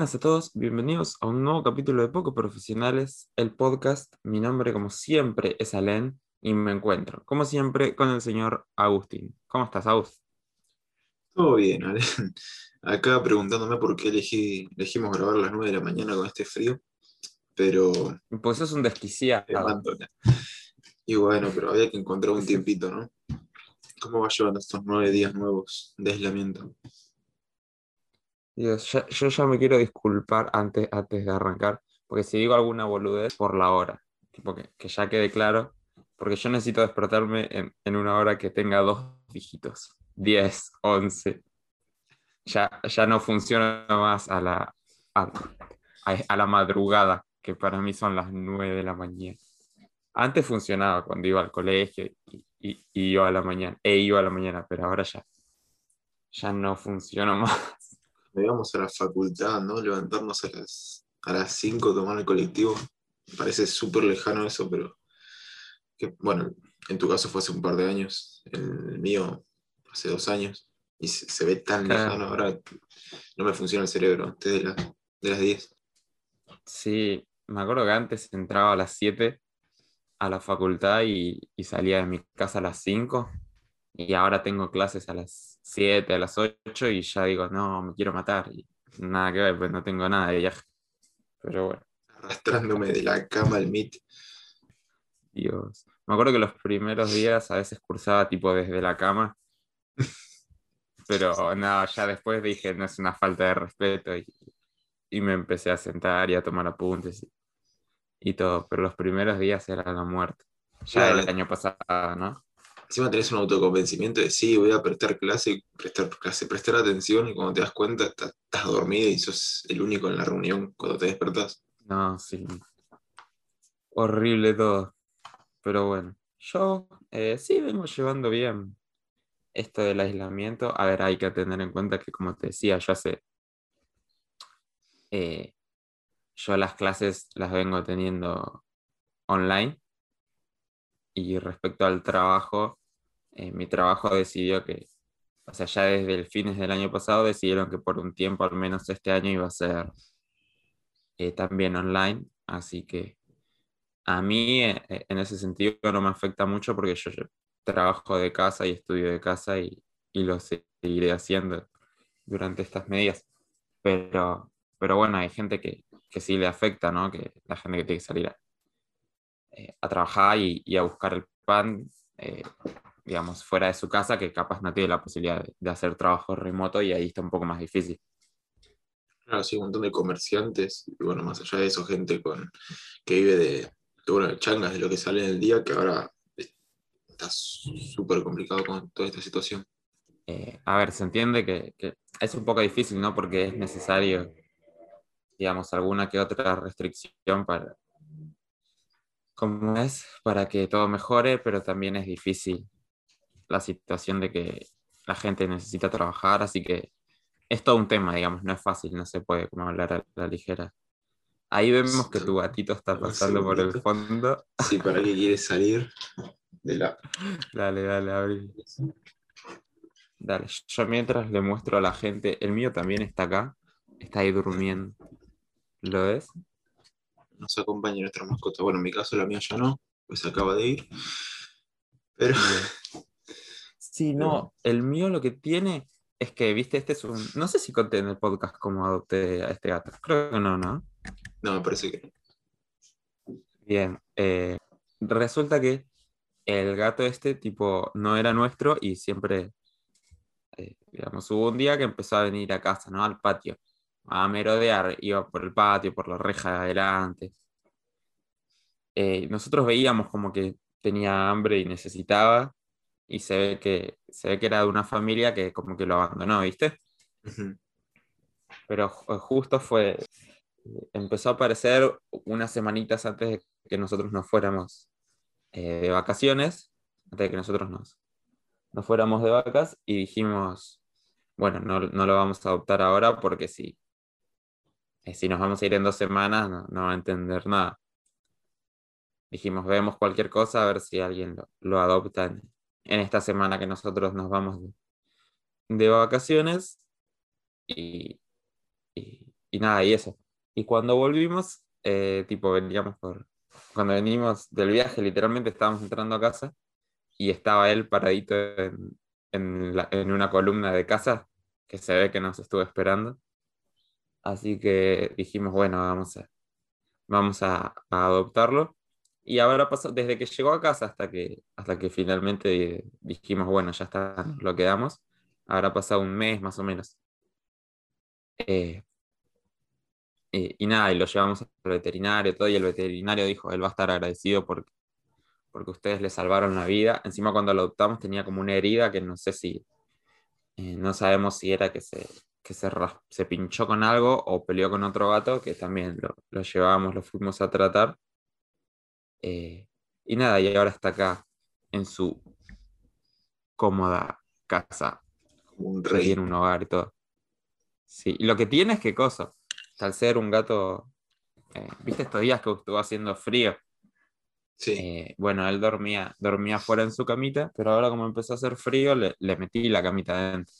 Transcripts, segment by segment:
Buenas a todos, bienvenidos a un nuevo capítulo de Poco Profesionales, el podcast. Mi nombre, como siempre, es Alen y me encuentro, como siempre, con el señor Agustín. ¿Cómo estás, Agustín? Todo bien, Alen. Acá preguntándome por qué elegí, elegimos grabar a las 9 de la mañana con este frío, pero... Pues es un desquiciado. Y bueno, pero había que encontrar un tiempito, ¿no? ¿Cómo va llevando estos nueve días nuevos de aislamiento? Yo ya me quiero disculpar antes, antes de arrancar, porque si digo alguna boludez por la hora, tipo que, que ya quede claro, porque yo necesito despertarme en, en, una hora que tenga dos dígitos, 10, 11. Ya, ya no funciona más a la, a, a, la madrugada, que para mí son las 9 de la mañana. Antes funcionaba cuando iba al colegio y, y, y iba a la mañana, e iba a la mañana, pero ahora ya, ya no funciona más íbamos a la facultad, ¿no? Levantarnos a las, a las 5, tomar el colectivo. Me parece súper lejano eso, pero que, bueno, en tu caso fue hace un par de años, el mío hace dos años, y se, ve tan lejano ahora, no me funciona el cerebro antes de, de las 10. Sí, me acuerdo que antes entraba a las 7 a la facultad y, y salía de mi casa a las 5 y ahora tengo clases a las 7, a las 8 y ya digo, no, me quiero matar. Y nada que ver, pues no tengo nada de viaje. Pero bueno. Arrastrándome de la cama al MIT. Dios. Me acuerdo que los primeros días a veces cursaba tipo desde la cama. Pero nada, ya después dije, no es una falta de respeto. Y, y me empecé a sentar y a tomar apuntes y, y todo. Pero los primeros días era la muerte. Ya el año pasado, ¿no? Encima tenés un autoconvencimiento de sí, voy a prestar clase, prestar clase, prestar atención y cuando te das cuenta estás, dormido y sos el único en la reunión cuando te despertás. No, sí. Horrible todo. Pero bueno, yo eh, sí vengo llevando bien esto del aislamiento. A ver, hay que tener en cuenta que como te decía, yo hace... Eh, yo las clases las vengo teniendo online y respecto al trabajo, eh, mi trabajo decidió que, o sea, ya desde el fines del año pasado decidieron que por un tiempo, al menos este año, iba a ser eh, también online. Así que a mí eh, en ese sentido no me afecta mucho porque yo, trabajo de casa y estudio de casa y, y, lo seguiré haciendo durante estas medidas. Pero, pero bueno, hay gente que, que sí le afecta, ¿no? Que la gente que tiene que salir a, a trabajar y, y, a buscar el pan digamos, fuera de su casa, que capaz no tiene la posibilidad de, hacer trabajo remoto y ahí está un poco más difícil. Claro, sí, un montón de comerciantes, y bueno, más allá de eso, gente con, que vive de, bueno, changas, de lo que sale en el día, que ahora está súper complicado con toda esta situación. Eh, a ver, se entiende que, que, es un poco difícil, ¿no? Porque es necesario, digamos, alguna que otra restricción para, como es, para que todo mejore, pero también es difícil la situación de que la gente necesita trabajar, así que es todo un tema, digamos, no es fácil, no se puede como hablar a la ligera. Ahí vemos que tu gatito está pasando por el fondo. Sí, para que quieres salir de la... Dale, dale, abrí. Dale, yo mientras le muestro a la gente, el mío también está acá, está ahí durmiendo. ¿Lo ves? Nos acompaña nuestra mascota. Bueno, en mi caso la mía ya no, pues acaba de ir. Pero... Sí, no, el mío lo que tiene es que, viste, este es un. No sé si conté en el podcast cómo adopté a este gato. Creo que no, ¿no? No, me parece que Bien. Eh, resulta que el gato este, tipo, no era nuestro y siempre, eh, digamos, hubo un día que empezó a venir a casa, ¿no? Al patio, a merodear, iba por el patio, por la reja de adelante. Eh, nosotros veíamos como que tenía hambre y necesitaba, y se ve que, se ve que era de una familia que como que lo abandonó, ¿viste? Pero justo fue, empezó a aparecer unas semanitas antes de que nosotros nos fuéramos eh, de vacaciones, antes de que nosotros nos, nos fuéramos de vacas y dijimos, bueno, no, no lo vamos a adoptar ahora porque si, eh, si nos vamos a ir en dos semanas no, no, va a entender nada. Dijimos, vemos cualquier cosa a ver si alguien lo, lo adopta en, en esta semana que nosotros nos vamos de, vacaciones y, y nada, y eso. Y cuando volvimos, eh, tipo, veníamos por. Cuando venimos del viaje, literalmente estábamos entrando a casa y estaba él paradito en, en, una columna de casa que se ve que nos estuvo esperando. Así que dijimos, bueno, vamos a, vamos a adoptarlo. Y ahora pasó, desde que llegó a casa hasta que, hasta que finalmente dijimos, bueno, ya está, lo quedamos. Habrá pasado un mes más o menos. Eh, y, y nada, y lo llevamos al veterinario, todo, y el veterinario dijo, él va a estar agradecido porque, porque ustedes le salvaron la vida. Encima cuando lo adoptamos tenía como una herida que no sé si, eh, no sabemos si era que se, que se, pinchó con algo o peleó con otro gato, que también lo, lo llevamos, lo fuimos a tratar. Eh, y nada, y ahora está acá en su cómoda casa, un rey. tiene un hogar y todo. Sí, y lo que tiene es que cosa, al ser un gato, eh, viste estos días que estuvo haciendo frío, Sí. Eh, bueno, él dormía, dormía fuera en su camita, pero ahora como empezó a hacer frío, le, le metí la camita adentro.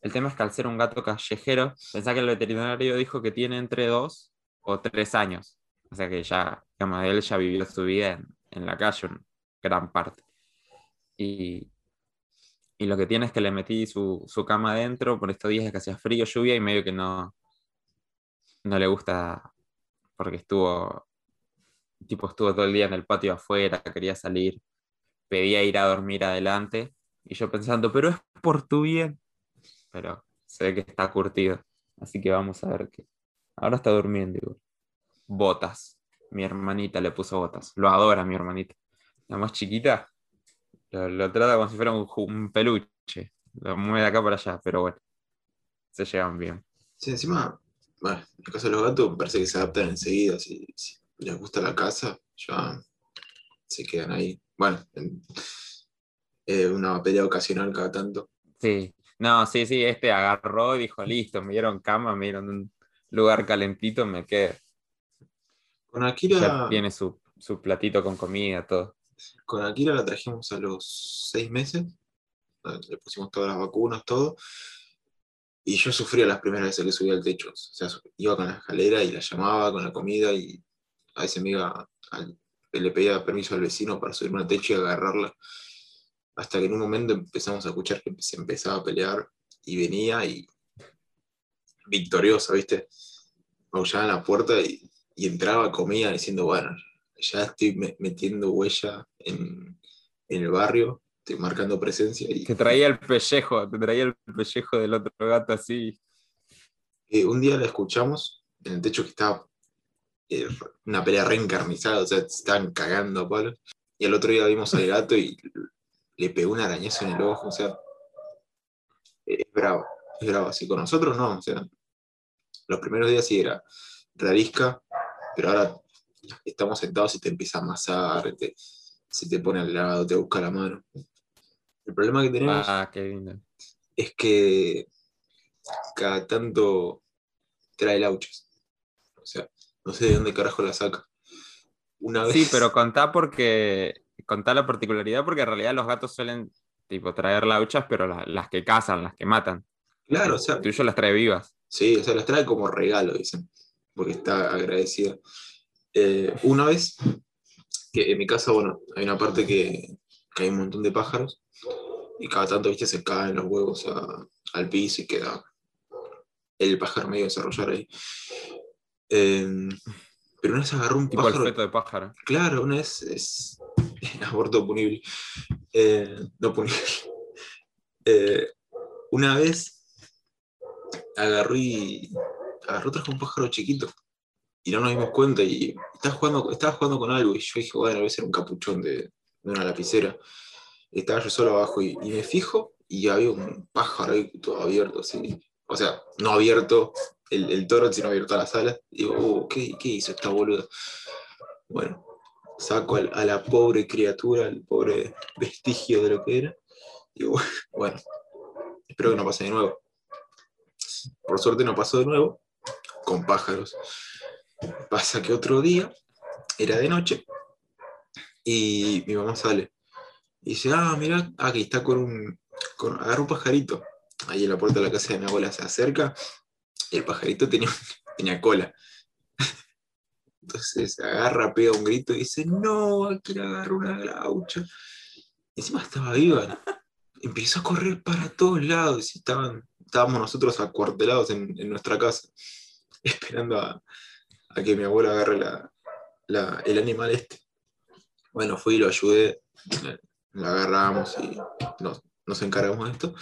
El tema es que al ser un gato callejero, pensá que el veterinario dijo que tiene entre dos o tres años. O sea que ya, digamos, él ya vivió su vida en, en la calle, en gran parte. Y, y lo que tiene es que le metí su, su cama adentro por estos días que hacía frío, lluvia y medio que no, no le gusta porque estuvo, tipo, estuvo todo el día en el patio afuera, quería salir, pedía ir a dormir adelante y yo pensando, pero es por tu bien. Pero se ve que está curtido, así que vamos a ver qué. Ahora está durmiendo igual. Botas. Mi hermanita le puso botas. Lo adora mi hermanita. La más chiquita lo, lo trata como si fuera un, peluche. Lo mueve de acá para allá, pero bueno. Se llevan bien. Sí, encima, bueno, en el caso de los gatos, parece que se adaptan enseguida. Si, si les gusta la casa, ya se quedan ahí. Bueno, en- eh, una pelea ocasional cada tanto. Sí. No, sí, sí, este agarró y dijo, listo, me dieron cama, me dieron un lugar calentito, me quedo. Con Ya Akira, tiene su, su platito con comida, todo. con Akira la trajimos a los seis meses. Eh, Le pusimos todas las vacunas, todo. Y yo sufría las primeras veces que subía al techo. O sea, iba con la escalera y la llamaba con la comida y a veces me iba al- le pedía permiso al vecino para subirme al techo y agarrarla. Hasta que en un momento empezamos a escuchar que se empezaba a pelear y venía y victoriosa, ¿viste? Aullaba en la puerta y, y entraba, comía diciendo, bueno, ya estoy me- metiendo huella en, en el barrio, estoy marcando presencia. Y Te traía el pellejo, te traía el pellejo del otro gato así. eh, un día la escuchamos en el techo que estaba eh, una pelea reencarnizada, o sea, se estaban cagando a palos. Y al otro día vimos al gato y le pegó un arañazo en el ojo, o sea, es bravo, es bravo. Así con nosotros no, o sea, los primeros días sí era rarisca, pero ahora estamos sentados y te empieza a amasar, te- se te pone al lado, te busca la mano. El problema que tenemos Ah, qué lindo. es que cada tanto trae lauchas. O sea, no sé de dónde carajo la saca. Una vez. Sí, pero contá porque. Contá la particularidad porque en realidad los gatos suelen tipo traer lauchas, pero la- las que cazan, las que matan. Claro, o sea, El tuyo las trae vivas. sí, o sea, las trae como regalo, dicen, porque está agradecida. Eh, una vez, que en mi casa, bueno, hay una parte que, que hay un montón de pájaros, y cada tanto, viste, se caen los huevos a- al piso y queda el pájaro medio desarrollar ahí. Eh, pero una vez agarró un pájaro. de pájaro. Claro, una es, es aborto punible. Eh, no punible. Eh, una vez agarró y agarró trajo un pájaro chiquito y no nos dimos cuenta y estaba jugando, estaba jugando con algo y yo dije, bueno, debe ser un capuchón de, de una lapicera. Estaba yo solo abajo y, me fijo y había un pájaro ahí todo abierto, así. O sea, no abierto el, el toro, sino abierto a la sala. Digo, oh, ¿qué, ¿qué hizo esta boluda? Bueno, saco al- a, la pobre criatura, al pobre vestigio de lo que era. Y digo, bueno, espero que no pase de nuevo. Por suerte no pasó de nuevo, con pájaros. Pasa que otro día, era de noche, y mi mamá sale. Y dice, ah, mira, aquí está con un, con, agarra un pajarito. Ahí en la puerta de la casa de mi abuela se acerca, y el pajarito tenía tenía cola. Entonces agarra, pega un grito y dice, no, aquí le agarro una glaucha. Encima estaba viva. Empezó a correr para todos lados y estaban, estábamos nosotros acuartelados en nuestra casa, esperando a, a que mi abuela agarre la, la- el animal este. Bueno, fui y lo ayudé, la agarramos y nos, nos encargamos de esto.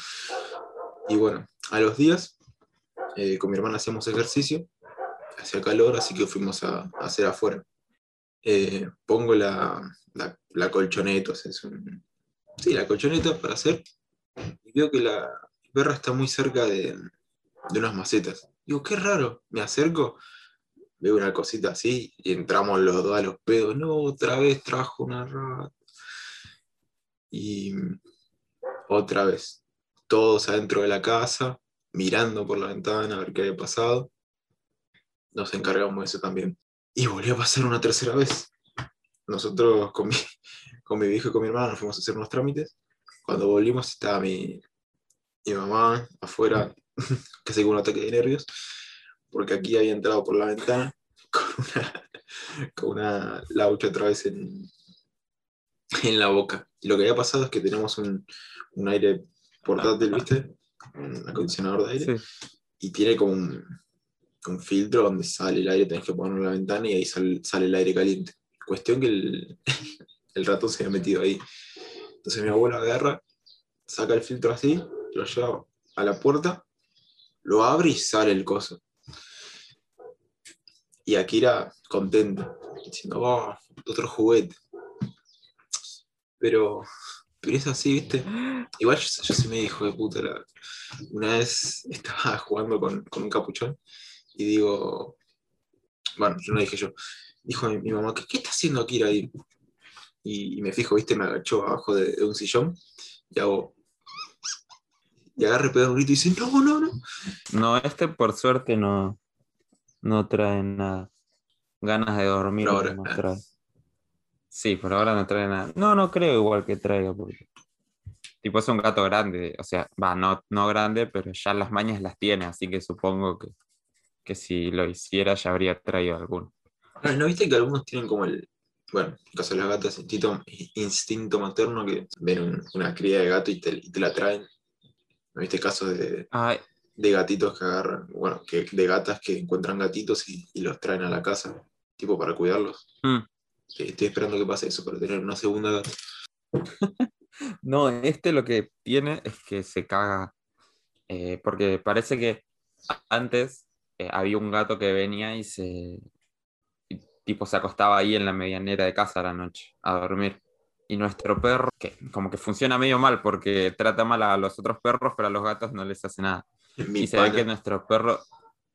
Y bueno, a los días, eh, con mi hermana hacíamos ejercicio, hacía calor, así que fuimos a, a hacer afuera. Eh, pongo la, la, la colchoneta, o sea, es un- sí, la colchoneta para hacer, y veo que la perra está muy cerca de, de unas macetas. Digo, qué raro, me acerco, veo una cosita así, y entramos los dos a los pedos, no, otra vez trajo una rata. Y otra vez, todos adentro de la casa, mirando por la ventana a ver qué había pasado. Nos encargamos de eso también. Y volvió a pasar una tercera vez. Nosotros con mi, con mi viejo y con mi hermana nos fuimos a hacer unos trámites. Cuando volvimos estaba mi, mi mamá afuera, casi con un ataque de nervios, porque aquí había entrado por la ventana con una, con una laucha otra vez en, en la boca. Y lo que había pasado es que tenemos un, un aire portátil, ¿viste? Un acondicionador de aire Sí. y tiene como un, un filtro donde sale el aire, tenés que ponerlo en la ventana y ahí sal- sale el aire caliente. Cuestión que el, el ratón se había metido ahí. Entonces mi abuela agarra, saca el filtro así, lo lleva a la puerta, lo abre y sale el coso. Y Akira contento, diciendo, oh, otro juguete. Pero, pero es así, ¿viste? Igual yo, yo soy medio hijo de puta. la- Una vez estaba jugando con, con un capuchón y digo, bueno, yo no dije yo, dijo mi, mi mamá, ¿qué, qué está haciendo Akira ahí? Y, y me fijo, viste, me agachó abajo de un sillón y hago, y agarre, pega un grito y dice, no, no, no. No, este por suerte no, no trae nada. Ganas de dormir Por ahora. no trae. Sí, por ahora no trae nada. No, no creo igual que traiga, porque tipo es un gato grande, o sea, va, no, no grande, pero ya las mañas las tiene, así que supongo que, que si lo hiciera ya habría traído alguno. No, ¿no viste que algunos tienen como el, bueno, en el caso de las gatas, instinto, instinto materno que ven un- una cría de gato y te, y te la traen? ¿No viste casos de, Ay, de gatitos que agarran, bueno, que, de gatas que encuentran gatitos y, y los traen a la casa, tipo para cuidarlos? mm. Eh, Estoy esperando que pase eso para tener una segunda gata. No, este lo que tiene es que se caga, eh, porque parece que antes eh, había un gato que venía y se, y tipo se acostaba ahí en la medianera de casa a la noche a dormir. Y nuestro perro, que como que funciona medio mal porque trata mal a los otros perros, pero a los gatos no les hace nada. Mi y se ve pana, que nuestro perro,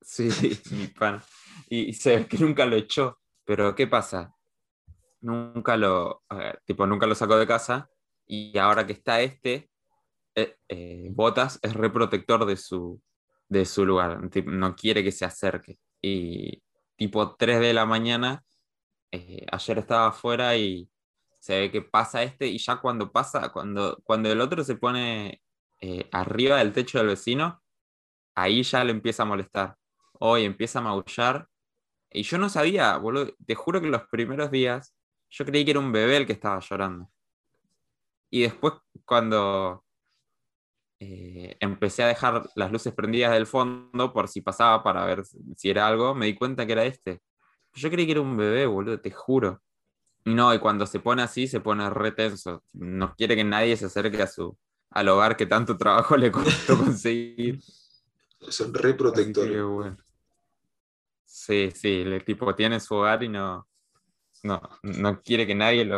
sí, mi pana, y, y se ve que nunca lo echó. Pero ¿qué pasa? Nunca lo, tipo, nunca lo sacó de casa y ahora que está este, eh, eh, Botas es reprotector de su, de su lugar, no quiere que se acerque. Y tipo 3 de la mañana, eh, ayer estaba afuera y se ve que pasa este y ya cuando pasa, cuando, cuando el otro se pone eh, arriba del techo del vecino, ahí ya le empieza a molestar. Hoy empieza a maullar. Y yo no sabía, boludo, te juro que los primeros días yo creí que era un bebé el que estaba llorando. Y después cuando eh, empecé a dejar las luces prendidas del fondo por si pasaba para ver si era algo, me di cuenta que era este. Yo creí que era un bebé, boludo, te juro. No, y cuando se pone así, se pone re tenso. No quiere que nadie se acerque a su, al hogar que tanto trabajo le costó conseguir. son re que, protectores. bueno. Sí, sí, el tipo tiene su hogar y no, no, no quiere que nadie lo,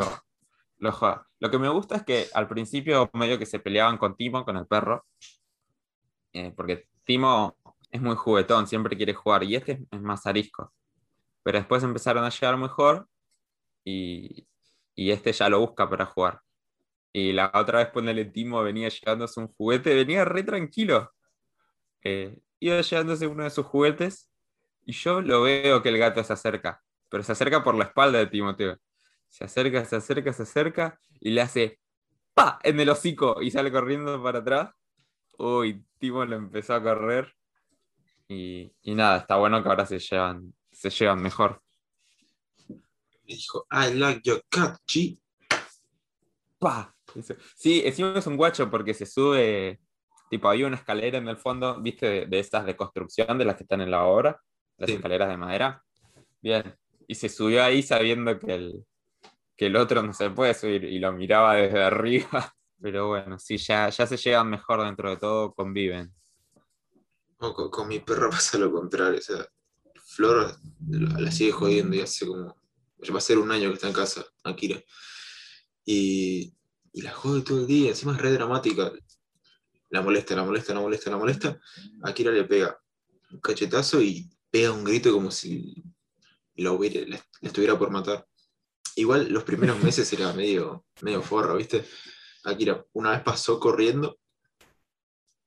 lo joda. Lo que me gusta es que al principio medio que se peleaban con Timo, con el perro, eh, porque Timo es muy juguetón, siempre quiere jugar, y este es, es más arisco. Pero después empezaron a llegar mejor y, y este ya lo busca para jugar. Y la otra vez ponele Timo venía llevándose un juguete, venía re tranquilo. Eh, iba llevándose uno de sus juguetes y yo lo veo que el gato se acerca, pero se acerca por la espalda de Timoteo. Se acerca, se acerca, se acerca y le hace ¡pa! en el hocico y sale corriendo para atrás. Uy, Timo lo empezó a correr Y, y nada, está bueno que ahora se llevan, se llevan mejor. Le dijo, I like your cat. ¡Pah! Dice- Sí, encima es un guacho porque se sube, tipo, había una escalera en el fondo, viste, de, de estas de construcción, de las que están en la obra, las Sí. escaleras de madera. Bien, y se subió ahí sabiendo que el, que el otro no se puede subir y lo miraba desde arriba. Pero bueno, sí, ya, ya se llevan mejor dentro de todo, conviven. No, con, con mi perra pasa lo contrario. O sea, Flor la, la sigue jodiendo y hace como. Va a ser un año que está en casa, Akira. Y, y la jode todo el día. Encima es re dramática. La molesta, la molesta, la molesta, la molesta. Akira le pega un cachetazo y pega un grito como si la, hubiera, la, la estuviera por matar. Igual los primeros meses era medio, medio forra, ¿viste? Akira una vez pasó corriendo.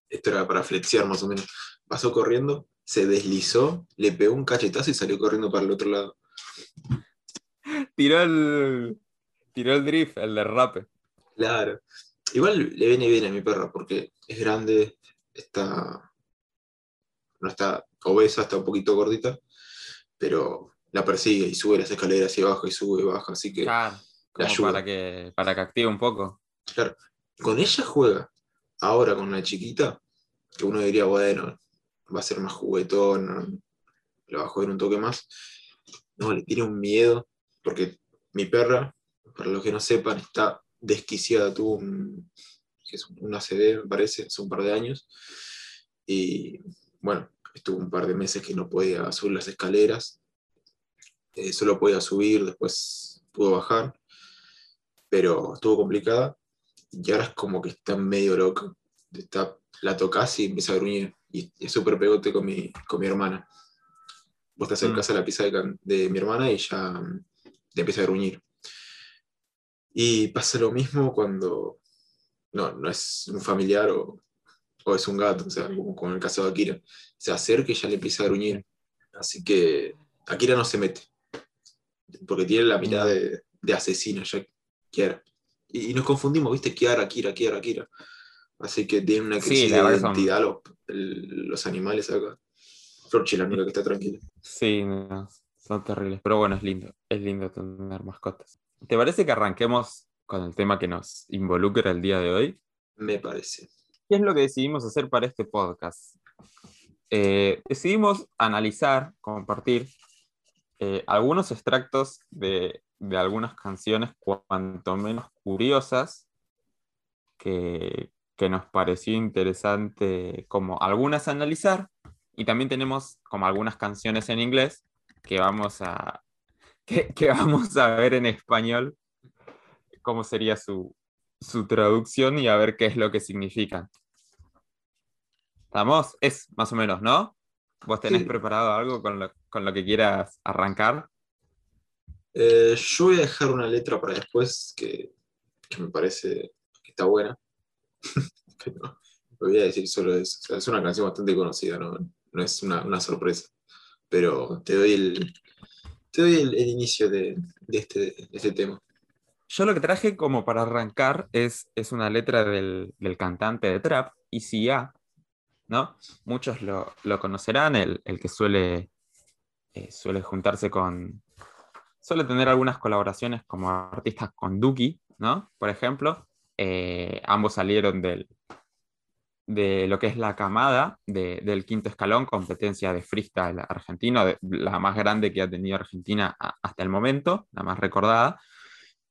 Esto era para flexear más o menos pasó corriendo, se deslizó, le pegó un cachetazo y salió corriendo para el otro lado. Tiró el, tiró el drift, el derrape. Claro. Igual le viene bien a mi perra porque es grande, está. no está obesa, está un poquito gordita, pero la persigue y sube las escaleras y baja y sube y baja, así que Claro, como ayuda. para que, para que active un poco. claro. Con ella juega. Ahora con la chiquita, que uno diría, bueno, va a ser más juguetón, la va a joder un toque más. No, le tiene un miedo, porque mi perra, para los que no sepan, está desquiciada, tuvo un, que es un ACD, me parece, hace un par de años. Y bueno, estuvo un par de meses que no podía subir las escaleras, eh, solo podía subir, después pudo bajar, pero estuvo complicada y ahora es como que está medio loca. Está, la tocas y empieza a gruñir. Y es súper pegote con mi, con mi hermana. Vos te acercás a la pieza de, de mi hermana y ya te empieza a gruñir. Y pasa lo mismo cuando no, no es un familiar o, o es un gato, o sea, como, como en el caso de Akira. Se acerca y ya le empieza a gruñir. Así que Akira no se mete. Porque tiene la mirada de, de asesino, ya Kiara. Y, y nos confundimos, ¿viste? Kiara, Kira, Kiara, Kira. Así que tienen una Sí, crisis la de identidad los, los animales acá. Florchi la única que está tranquila. Sí, no, son terribles. Pero bueno, es lindo. Es lindo tener mascotas. ¿Te parece que arranquemos con el tema que nos involucra el día de hoy? Me parece. ¿Qué es lo que decidimos hacer para este podcast? Eh, decidimos analizar, compartir eh, algunos extractos de, de algunas canciones cuanto menos curiosas que, que nos pareció interesante como algunas analizar y también tenemos como algunas canciones en inglés que vamos a, que, que vamos a ver en español cómo sería su, su traducción y a ver qué es lo que significan. ¿Estamos? Es más o menos, ¿no? ¿Vos tenés Sí. preparado algo con lo, con lo que quieras arrancar? Eh, yo voy a dejar una letra para después que, que me parece que está buena. Pero voy a decir solo eso. O sea, es una canción bastante conocida, no, no es una, una sorpresa. Pero te doy el, te doy el, inicio de, este, este tema. Yo lo que traje como para arrancar es, es una letra del, del cantante de trap, ICA, ¿no? Muchos lo, lo conocerán, el, el que suele, eh, suele juntarse con... Suele tener algunas colaboraciones como artistas con Duki, ¿no? Por ejemplo, eh, ambos salieron del, de lo que es la camada de- del quinto escalón, competencia de freestyle argentino, de- la más grande que ha tenido Argentina hasta el momento, la más recordada.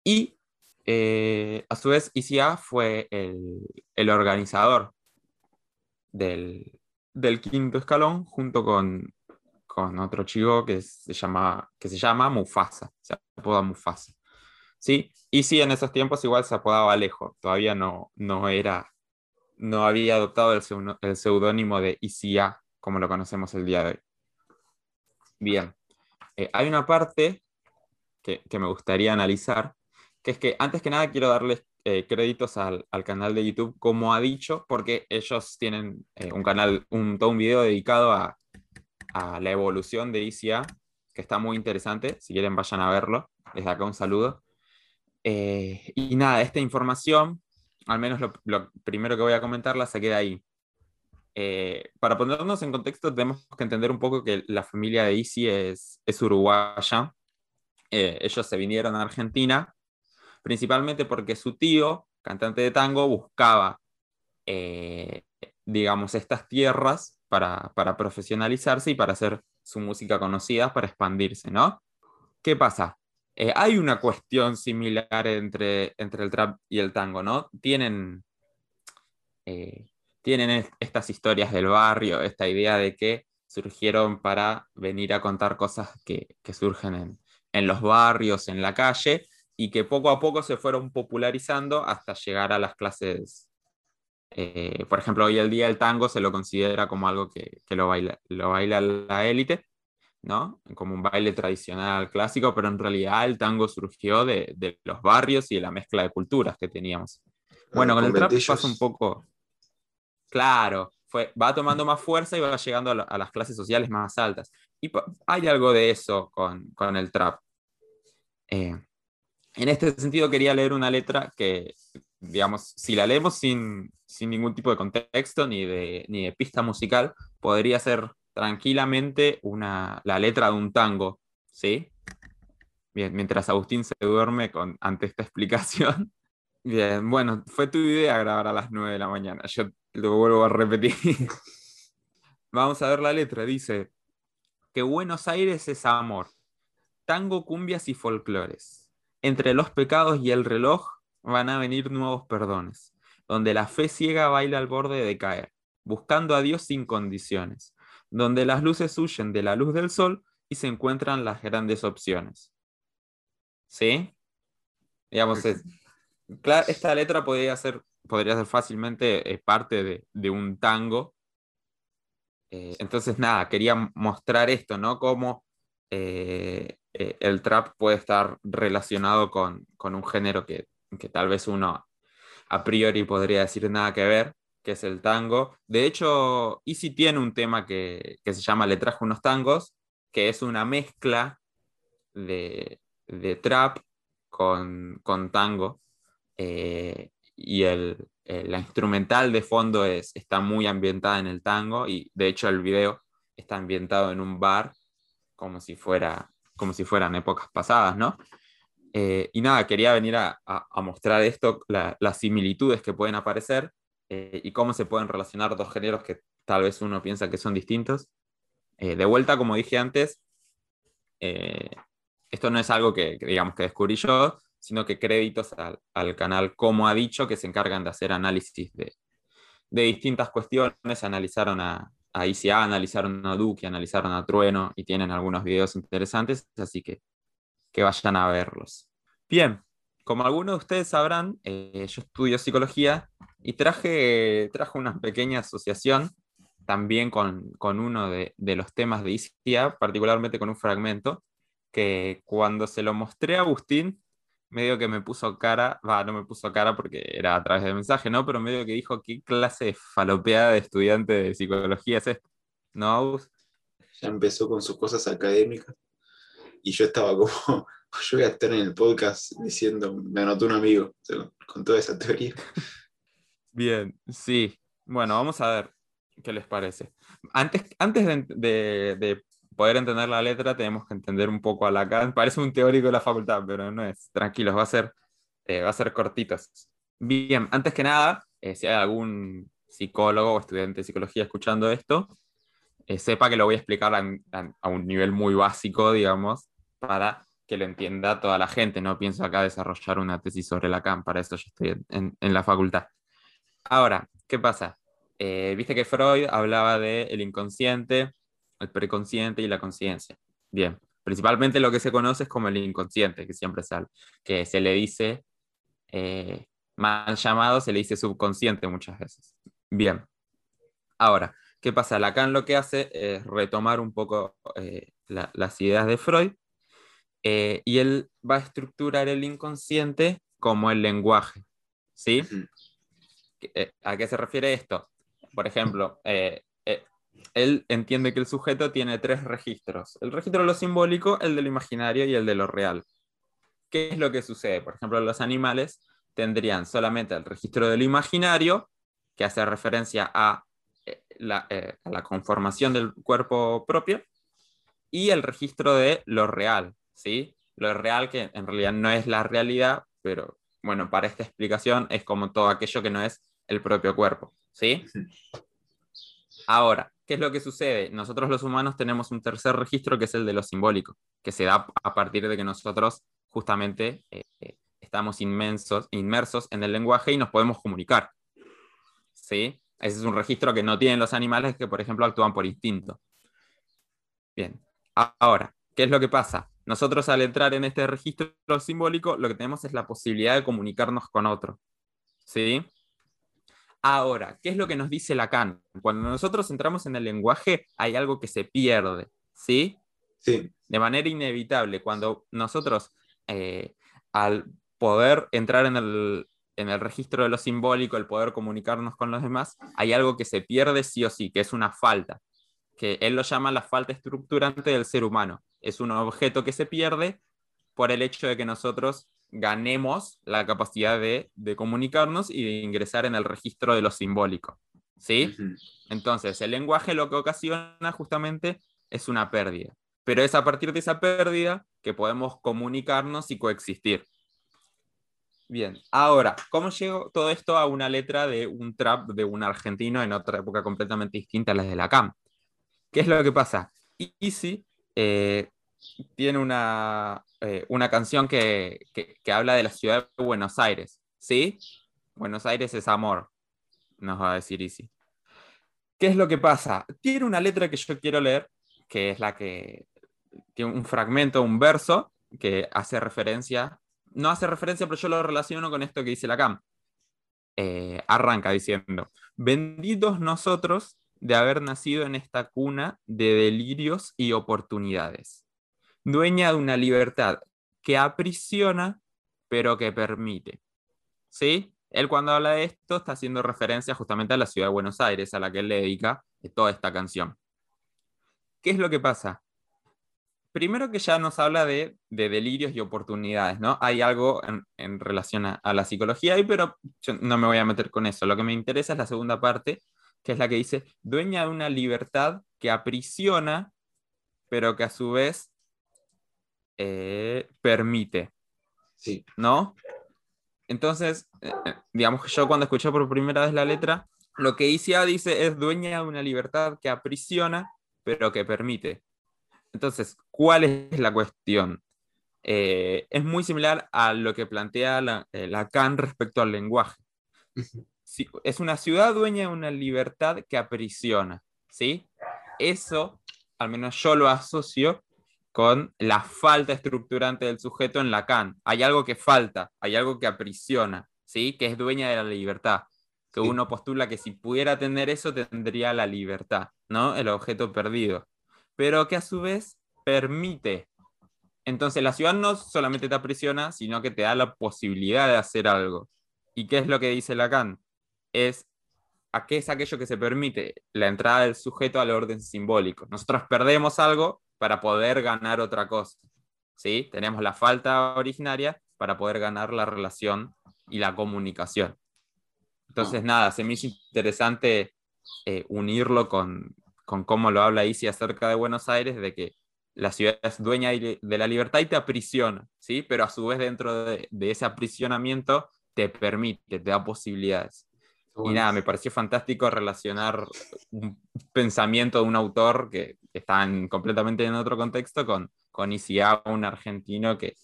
Y eh, a su vez, ICA fue el, el organizador del, del quinto escalón junto con, con otro chico que se llama, que se llama Mufasa, se apoda Mufasa. ¿Sí? Y sí, en esos tiempos igual se apodaba Alejo, todavía no, no era, no había adoptado el, seudónimo de ICA como lo conocemos el día de hoy. Bien, Eh, hay una parte que, me gustaría analizar, que es que antes que nada quiero darles eh, créditos al, al canal de YouTube, como ha dicho, porque ellos tienen eh, un canal, un, todo un video dedicado a, a la evolución de ICA, que está muy interesante. Si quieren, vayan a verlo. Desde acá un saludo. Eh, y nada, esta información, al menos lo, primero que voy a comentar, la saqué de ahí. eh, para ponernos en contexto, tenemos que entender un poco que la familia de Isi es, es uruguaya. Eh, ellos se vinieron a Argentina principalmente porque su tío, cantante de tango, buscaba, eh, digamos, estas tierras para, para, profesionalizarse y para hacer su música conocida, para expandirse, ¿no? ¿Qué pasa? Hay una cuestión similar entre, entre el trap y el tango, ¿no? Tienen tienen estas historias del barrio, esta idea de que surgieron para venir a contar cosas que, surgen en, los barrios, en la calle, y que poco a poco se fueron popularizando hasta llegar a las clases. Eh, por ejemplo, hoy el día el tango se lo considera como algo que, lo, baila, lo baila la élite, ¿no? Como un baile tradicional clásico, pero en realidad el tango surgió de, de los barrios y de la mezcla de culturas que teníamos. Bueno, con el trap pasa un poco. Claro, fue, va tomando más fuerza y va llegando a, las clases sociales más altas. Y hay algo de eso con, el trap. Eh, en este sentido quería leer una letra que, digamos, si la leemos sin, ningún tipo de contexto ni de, ni de pista musical, podría ser tranquilamente una, la letra de un tango, ¿sí? Bien, mientras Agustín se duerme con, ante esta explicación. Bien, bueno, fue tu idea grabar a las 9 de la mañana. Yo lo vuelvo a repetir. Vamos a ver la letra. Dice que Buenos Aires es amor, tango, cumbias y folclores. Entre los pecados y el reloj van a venir nuevos perdones, donde la fe ciega baila al borde de caer, buscando a Dios sin condiciones, donde las luces huyen de la luz del sol y se encuentran las grandes opciones. ¿Sí? Digamos, esta letra podría ser podría ser fácilmente eh, parte de, un tango. Eh, entonces, nada, quería mostrar esto, ¿no? Cómo eh, el trap puede estar relacionado con, un género que, tal vez uno a priori podría decir nada que ver, que es el tango. De hecho, Easy tiene un tema que, se llama Le trajo unos tangos, que es una mezcla de, trap con, tango y el, eh, la instrumental de fondo es, está muy ambientada en el tango y de hecho el video está ambientado en un bar como si, fuera, como si fueran épocas pasadas, ¿no? Eh, y nada, quería venir a, a, mostrar esto, las similitudes que pueden aparecer eh, y cómo se pueden relacionar dos géneros que tal vez uno piensa que son distintos. de vuelta, como dije antes, esto no es algo que, que, digamos que descubrí yo, sino que créditos al, canal Como ha dicho, que se encargan de hacer análisis de, distintas cuestiones. Analizaron a, a ICA, analizaron a Duque, analizaron a Trueno y tienen algunos videos interesantes, así que que vayan a verlos. Bien, como algunos de ustedes sabrán, eh, yo estudio psicología y traje, traje una pequeña asociación también con, uno de, de, los temas de ICIA, particularmente con un fragmento, que cuando se lo mostré a Agustín, medio que me puso cara, va, no me puso cara porque era a través de mensaje, ¿no? Pero medio que dijo, ¿qué clase de falopeada de estudiante de psicología es esto? ¿No, Ya empezó con sus cosas académicas y yo estaba como, yo voy a estar en el podcast diciendo, me anotó un amigo con toda esa teoría. Bien, sí. Bueno, vamos a ver qué les parece. Antes, antes de poder entender la letra tenemos que entender un poco a Lacan. Parece un teórico de la facultad, pero no es. Tranquilos, va a ser, eh, va a ser cortitos. Bien, antes que nada, eh, si hay algún psicólogo o estudiante de psicología escuchando esto, eh, sepa que lo voy a explicar a, un nivel muy básico, digamos, para que lo entienda toda la gente. No pienso acá desarrollar una tesis sobre Lacan, para eso yo estoy en, en la facultad. Ahora, ¿qué pasa? Viste que Freud hablaba del el inconsciente, el preconsciente y la conciencia. Bien, principalmente lo que se conoce es como el inconsciente, que siempre sale, que se le dice, eh, mal llamado, se le dice subconsciente muchas veces. Bien, ahora, ¿qué pasa? Lacan lo que hace es retomar un poco eh, las ideas de Freud eh, y él va a estructurar el inconsciente como el lenguaje, ¿sí? ¿A qué se refiere esto? Por ejemplo, él entiende que el sujeto tiene tres registros. El registro de lo simbólico, el de lo imaginario y el de lo real. ¿Qué es lo que sucede? Por ejemplo, los animales tendrían solamente el registro de lo imaginario, que hace referencia a eh, la, eh, la conformación del cuerpo propio y el registro de lo real, ¿sí? Lo real que en realidad no es la realidad, pero bueno, para esta explicación es como todo aquello que no es el propio cuerpo, ¿sí? Ahora, ¿qué es lo que sucede? Nosotros los humanos tenemos un tercer registro que es el de lo simbólico, que se da a partir de que nosotros justamente eh, estamos inmensos, inmersos en el lenguaje y nos podemos comunicar. ¿Sí? Ese es un registro que no tienen los animales que, por ejemplo, actúan por instinto. Bien, ahora, ¿qué es lo que pasa? Nosotros al entrar en este registro simbólico, lo que tenemos es la posibilidad de comunicarnos con otro. ¿Sí? Ahora, ¿qué es lo que nos dice Lacan? Cuando nosotros entramos en el lenguaje, hay algo que se pierde, ¿sí? Sí. De manera inevitable, cuando nosotros, eh, al poder entrar en el, en el registro de lo simbólico, el poder comunicarnos con los demás, hay algo que se pierde sí o sí, que es una falta, que él lo llama la falta estructurante del ser humano. Es un objeto que se pierde por el hecho de que nosotros ganemos la capacidad de, de, comunicarnos y de ingresar en el registro de lo simbólico. ¿Sí? Entonces, el lenguaje lo que ocasiona justamente es una pérdida. Pero es a partir de esa pérdida que podemos comunicarnos y coexistir. Bien, ahora, ¿cómo llegó todo esto a una letra de un trap de un argentino en otra época completamente distinta a la de la CAM? ¿Qué es lo que pasa? Easy eh, tiene una, eh, una canción que, que, habla de la ciudad de Buenos Aires, ¿sí? Buenos Aires es amor, nos va a decir Easy. ¿Qué es lo que pasa? Tiene una letra que yo quiero leer, que es la que tiene un fragmento, un verso, que hace referencia, no hace referencia, pero yo lo relaciono con esto que dice la CAM. Eh, arranca diciendo, benditos nosotros de haber nacido en esta cuna de delirios y oportunidades dueña de una libertad que aprisiona, pero que permite. ¿Sí? Él cuando habla de esto está haciendo referencia justamente a la ciudad de Buenos Aires, a la que él le dedica toda esta canción. ¿Qué es lo que pasa? Primero que ya nos habla de, de delirios y oportunidades, ¿no? Hay algo en, en relación a, la psicología ahí, pero no me voy a meter con eso. Lo que me interesa es la segunda parte, que es la que dice, dueña de una libertad que aprisiona, pero que a su vez eh, permite. Sí. ¿No? Entonces, eh, digamos que yo cuando escuché por primera vez la letra, lo que ICA dice es dueña de una libertad que aprisiona, pero que permite. Entonces, ¿cuál es la cuestión? Eh, es muy similar a lo que plantea la, eh, Lacan respecto al lenguaje. Sí, es una ciudad dueña de una libertad que aprisiona, ¿sí? Eso, al menos yo lo asocio con la falta estructurante del sujeto en Lacan. Hay algo que falta, hay algo que aprisiona, ¿sí? que es dueña de la libertad. Que sí. uno postula que si pudiera tener eso, tendría la libertad, ¿no? El objeto perdido. Pero que a su vez permite. Entonces la ciudad no solamente te aprisiona, sino que te da la posibilidad de hacer algo. ¿Y qué es lo que dice Lacan? Es ¿a qué es aquello que se permite? La entrada del sujeto al orden simbólico. Nosotros perdemos algo para poder ganar otra cosa. ¿sí? Tenemos la falta originaria para poder ganar la relación y la comunicación. Entonces, nada, se me hizo interesante eh, unirlo con, con, cómo lo habla Isi acerca de Buenos Aires, de que la ciudad es dueña de la libertad y te aprisiona, ¿sí? pero a su vez dentro de, de ese aprisionamiento te permite, te da posibilidades. Bueno. Y nada, me pareció fantástico relacionar un pensamiento de un autor que está en, completamente en otro contexto con, con ICA, un argentino que,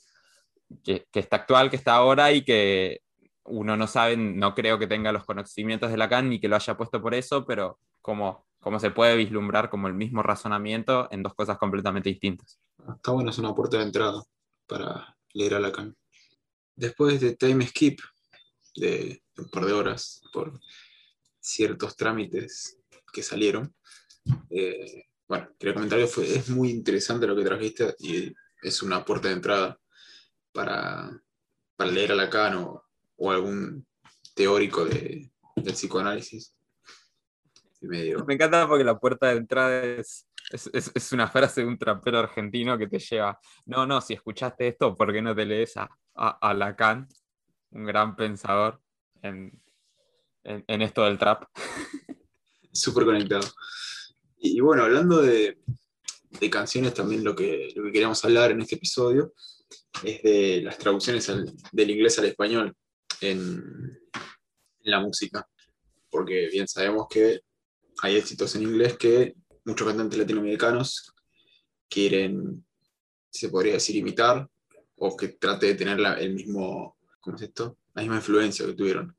que, que, está actual, que está ahora y que uno no sabe, no creo que tenga los conocimientos de Lacan ni que lo haya puesto por eso, pero como, como se puede vislumbrar como el mismo razonamiento en dos cosas completamente distintas. Está bueno, es una puerta de entrada para leer a Lacan. Después de Time Skip, de un de horas por ciertos trámites que salieron. Eh, bueno, quería comentar que fue, es muy interesante lo que trajiste y es una puerta de entrada para, para leer a Lacan o, o algún teórico de, del psicoanálisis. Me encanta porque la puerta de entrada es, es, es, es, una frase de un trapero argentino que te lleva, no, no, si escuchaste esto, ¿por qué no te lees a, a, a Lacan? Un gran pensador en, en, esto del trap. súper conectado. Y, bueno, hablando de, canciones, también lo que, lo que queríamos hablar en este episodio es de las traducciones del inglés al español en, la música. Porque bien sabemos que hay éxitos en inglés que muchos cantantes latinoamericanos quieren, se podría decir, imitar o que trate de tener el mismo, ¿cómo es esto? La misma influencia que tuvieron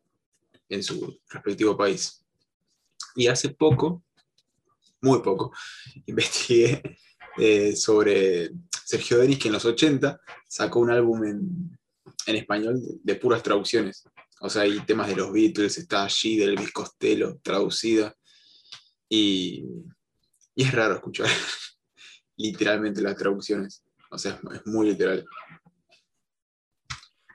en su respectivo país. Y hace poco, muy poco, investigué eh, sobre Sergio Denis, que en los 80 sacó un álbum en, español de, puras traducciones. O sea, hay temas de los Beatles, está allí del Elvis Costello, traducida. Y, y es raro escuchar literalmente las traducciones. O sea, es muy literal.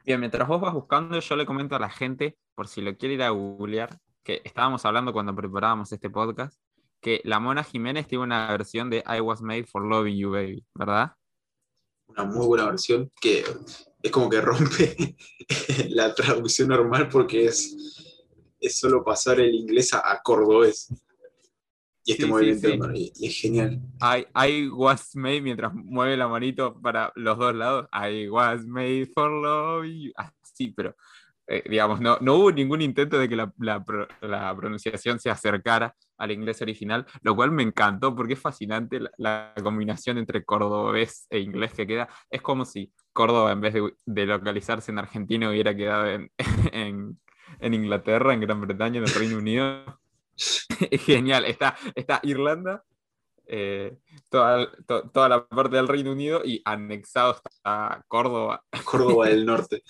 Bien, mientras vos vas buscando, yo le comento a la gente, por si lo quiere ir a googlear, que estábamos hablando cuando preparábamos este podcast, que la Mona Jiménez tiene una versión de I Was Made for Loving You, Baby, ¿verdad? Una muy buena versión que es como que rompe la traducción normal porque es, es solo pasar el inglés a, cordobés. Y este movimiento Y, es genial. I, I, was made mientras mueve la manito para los dos lados. I was made for love you. Así, pero eh, digamos, no, no, hubo ningún intento de que la, la, pronunciación se acercara al inglés original, lo cual me encantó porque es fascinante la, combinación entre cordobés e inglés que queda. Es como si Córdoba, en vez de, localizarse en Argentina, hubiera quedado en, en, en, Inglaterra, en Gran Bretaña, en el Reino Unido. Es genial. Está, está Irlanda, eh, toda, toda la parte del Reino Unido y anexado está Córdoba. Córdoba del Norte.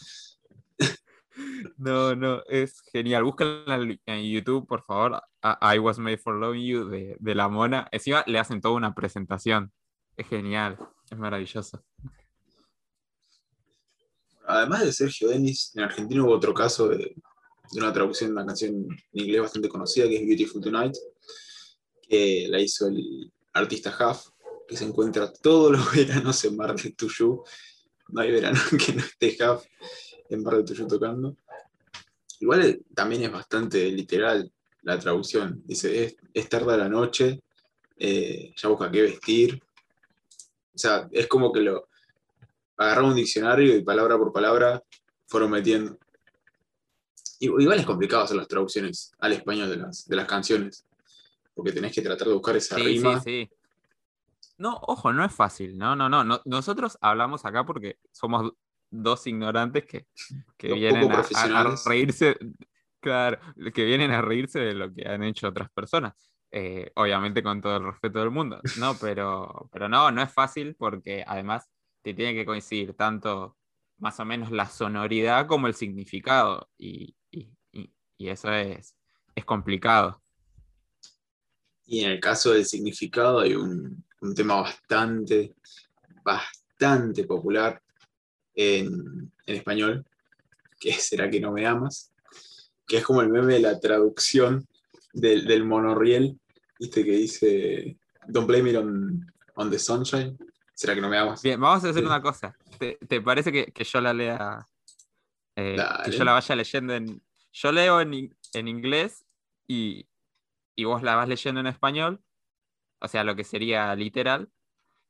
No, no, es genial. Búscala en YouTube, por favor. I Was Made for Loving You de, la mona. Encima le hacen toda una presentación. Es genial, es maravilloso. Además de Sergio Denis, en Argentina hubo otro caso de, una traducción de una canción en inglés bastante conocida que es Beautiful Tonight, que la hizo el artista Huff, que se encuentra todos los veranos en Mar de Tuyú. No hay verano que no esté Huff en Bar de Tuyo tocando. Igual eh, también es bastante literal la traducción. Dice, es, tarde la noche, eh, ya busca qué vestir. O sea, es como que lo agarraron un diccionario y palabra por palabra fueron metiendo. Igual es complicado hacer las traducciones al español de las, de las canciones, porque tenés que tratar de buscar esa rima. Sí, sí. No, ojo, no es fácil, no, no, no. Nosotros hablamos acá porque somos dos ignorantes que, vienen a, reírse, claro, que vienen a reírse de lo que han hecho otras personas. Eh, obviamente con todo el respeto del mundo, ¿no? Pero, pero no, no es fácil porque además te tiene que coincidir tanto más o menos la sonoridad como el significado y, eso es, es complicado. Y en el caso del significado hay un, un tema bastante, bastante popular en, español, que será que no me amas, que es como el meme de la traducción del, del monorriel, ¿viste? Que dice, don't blame it on, the sunshine. ¿Será que no me amas? Bien, vamos a hacer una cosa. ¿Te, parece que, yo la lea? Eh, que yo la vaya leyendo en. Yo leo en, en inglés y, y, vos la vas leyendo en español, o sea, lo que sería literal,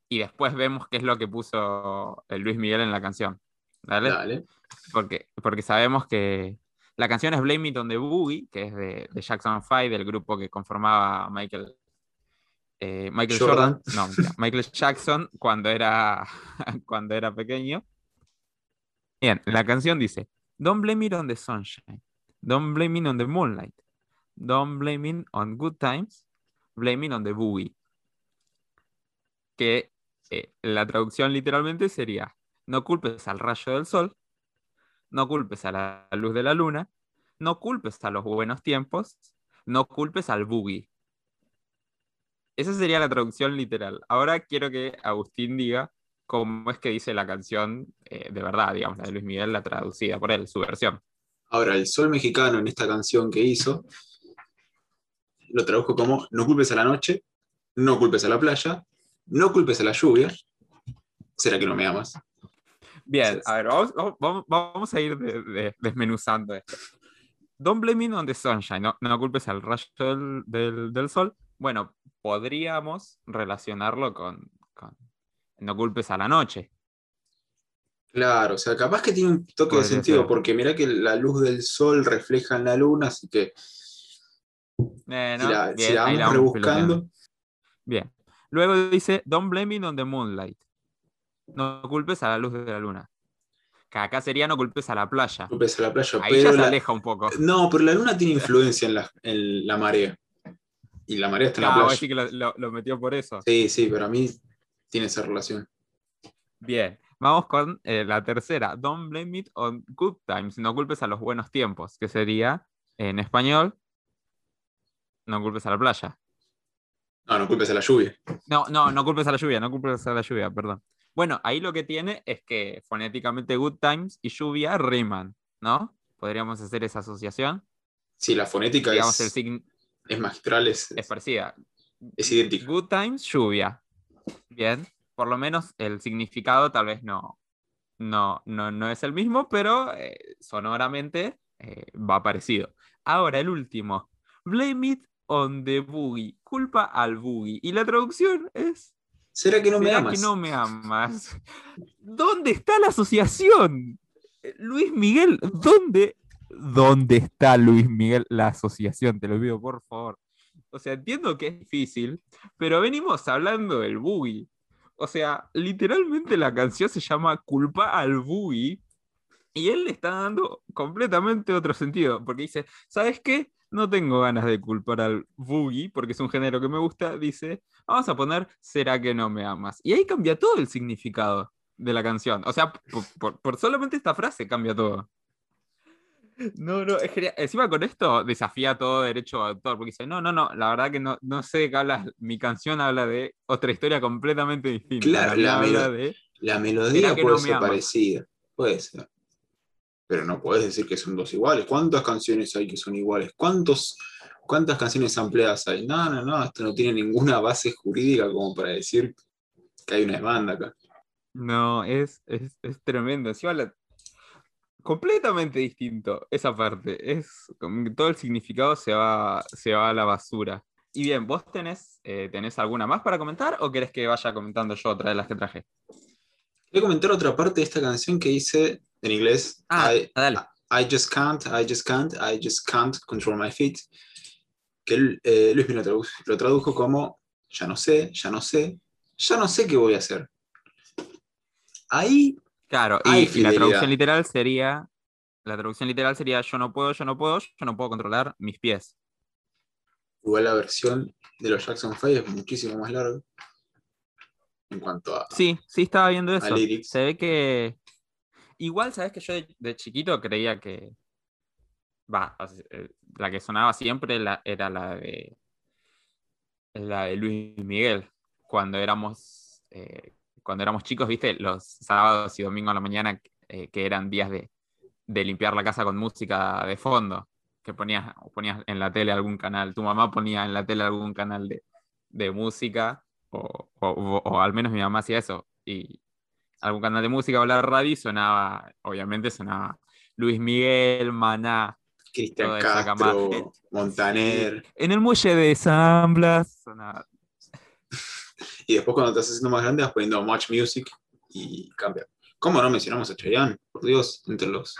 y después vemos qué es lo que puso el Luis Miguel en la canción. ¿Dale? Dale. Porque, porque sabemos que la canción es Blame It on the Boogie, que es de, Jackson 5, del grupo que conformaba Michael, eh, Michael Jordan. No, Michael Jackson cuando era, cuando era pequeño. Bien, la canción dice: Don't blame it on the sunshine. Don't blame it on the moonlight. Don't blame it on good times. Blame it on the boogie. Que eh, la traducción literalmente sería, no culpes al rayo del sol, no culpes a la luz de la luna, no culpes a los buenos tiempos, no culpes al boogie. Esa sería la traducción literal. Ahora quiero que Agustín diga cómo es que dice la canción eh, de verdad, digamos, la de Luis Miguel, la traducida por él, su versión. Ahora, el sol mexicano en esta canción que hizo, lo tradujo como no culpes a la noche, no culpes a la playa, no culpes a la lluvia. ¿Será que no me amas? Bien, a ver, vamos, a ir desmenuzando esto. Don't blame it on the sunshine, no, no culpes al rayo del, del- del sol. Bueno, podríamos relacionarlo con, con no culpes a la noche. Claro, o sea, capaz que tiene un toque de Podría sentido, ser. porque mirá que la luz del sol refleja en la luna, así que Eh, si ¿no? si Bien, la ahí vamos la vamos rebuscando, Bien. Luego dice, don't blame it on the moonlight. No culpes a la luz de la luna. Que acá sería no culpes a la playa. culpes a la playa, Ahí ya pero se la- aleja un poco. no, pero la luna tiene influencia en la, en la marea. Y la marea está en la playa. así que lo, lo- lo metió por eso. Sí, sí, pero a mí tiene esa relación. Bien. Vamos con eh, la tercera. Don't blame it on good times. No culpes a los buenos tiempos. Que sería, en español, no culpes a la playa. No, no culpes a la lluvia. No, no, no culpes a la lluvia, no culpes a la lluvia, perdón. Bueno, ahí lo que tiene es que fonéticamente good times y lluvia riman, ¿no? Podríamos hacer esa asociación. Sí, la fonética Digamos, es, es magistral, es, es parecida. es idéntica. Good times, lluvia. Bien. Por lo menos el significado tal vez no, no, no, no es el mismo, pero eh, sonoramente eh, va parecido. Ahora, el último. Blame it on the boogie. Culpa al boogie. Y la traducción es ¿Será que no me ¿Será amas? que no me amas? ¿Dónde está la asociación? Eh, Luis Miguel, ¿dónde? ¿Dónde está Luis Miguel la asociación? Te lo pido, por favor. O sea, entiendo que es difícil, pero venimos hablando del boogie. O sea, literalmente la canción se llama Culpa al boogie y él le está dando completamente otro sentido, porque dice, ¿sabes qué? No tengo ganas de culpar al boogie, porque es un género que me gusta, dice, vamos a poner ¿Será que no me amas? Y ahí cambia todo el significado de la canción. O sea, por, por- por solamente esta frase cambia todo. No, no, es genial. Encima con esto desafía todo derecho de autor, porque dice, no, no, no, la verdad que no, no sé de qué hablas. Mi canción habla de otra historia completamente distinta. Claro, la habla melo- de... La melodía puede no ser parecida, puede ser. Pero no puedes decir que son dos iguales. ¿Cuántas canciones hay que son iguales? ¿Cuántos, ¿Cuántas canciones ampliadas hay? No, no, no, esto no tiene ninguna base jurídica como para decir que hay una demanda acá. No, es, es, es tremendo. Encima la- completamente distinto esa parte. Es todo el significado se va, se va a la basura. Y bien, ¿vos tenés, eh, tenés alguna más para comentar o querés que vaya comentando yo otra de las que traje? A comentar otra parte de esta canción que dice en inglés. Ah, I, dale. I just can't, I just can't, I just can't control my feet. Que eh, Luis me lo tradujo, lo tradujo como ya no sé, ya no sé, ya no sé qué voy a hacer. Ahí Claro, Hay y, la traducción literal sería, la traducción literal sería yo no puedo, yo no puedo, yo no puedo controlar mis pies. Igual la versión de los Jackson 5 es muchísimo más larga. En cuanto a. Sí, sí estaba viendo eso. Se ve que. Igual, sabes que yo de, de chiquito creía que. Va, eh, la que sonaba siempre la- era la de. La de Luis Miguel. Cuando éramos. eh, cuando éramos chicos, viste, los sábados y domingos a la mañana, eh, que eran días de, de limpiar la casa con música de fondo. Que ponías, ponías en la tele algún canal. Tu mamá ponía en la tele algún canal de, de música o, o- o- o al menos mi mamá hacía eso, y algún canal de música o la radio y sonaba, obviamente sonaba Luis Miguel, Maná, Cristian Castro. Montaner. en el muelle de San Blas, sonaba. Y después cuando te estás haciendo más grande vas poniendo Much Music y cambia. ¿Cómo no mencionamos a Chayanne? Por Dios, entre los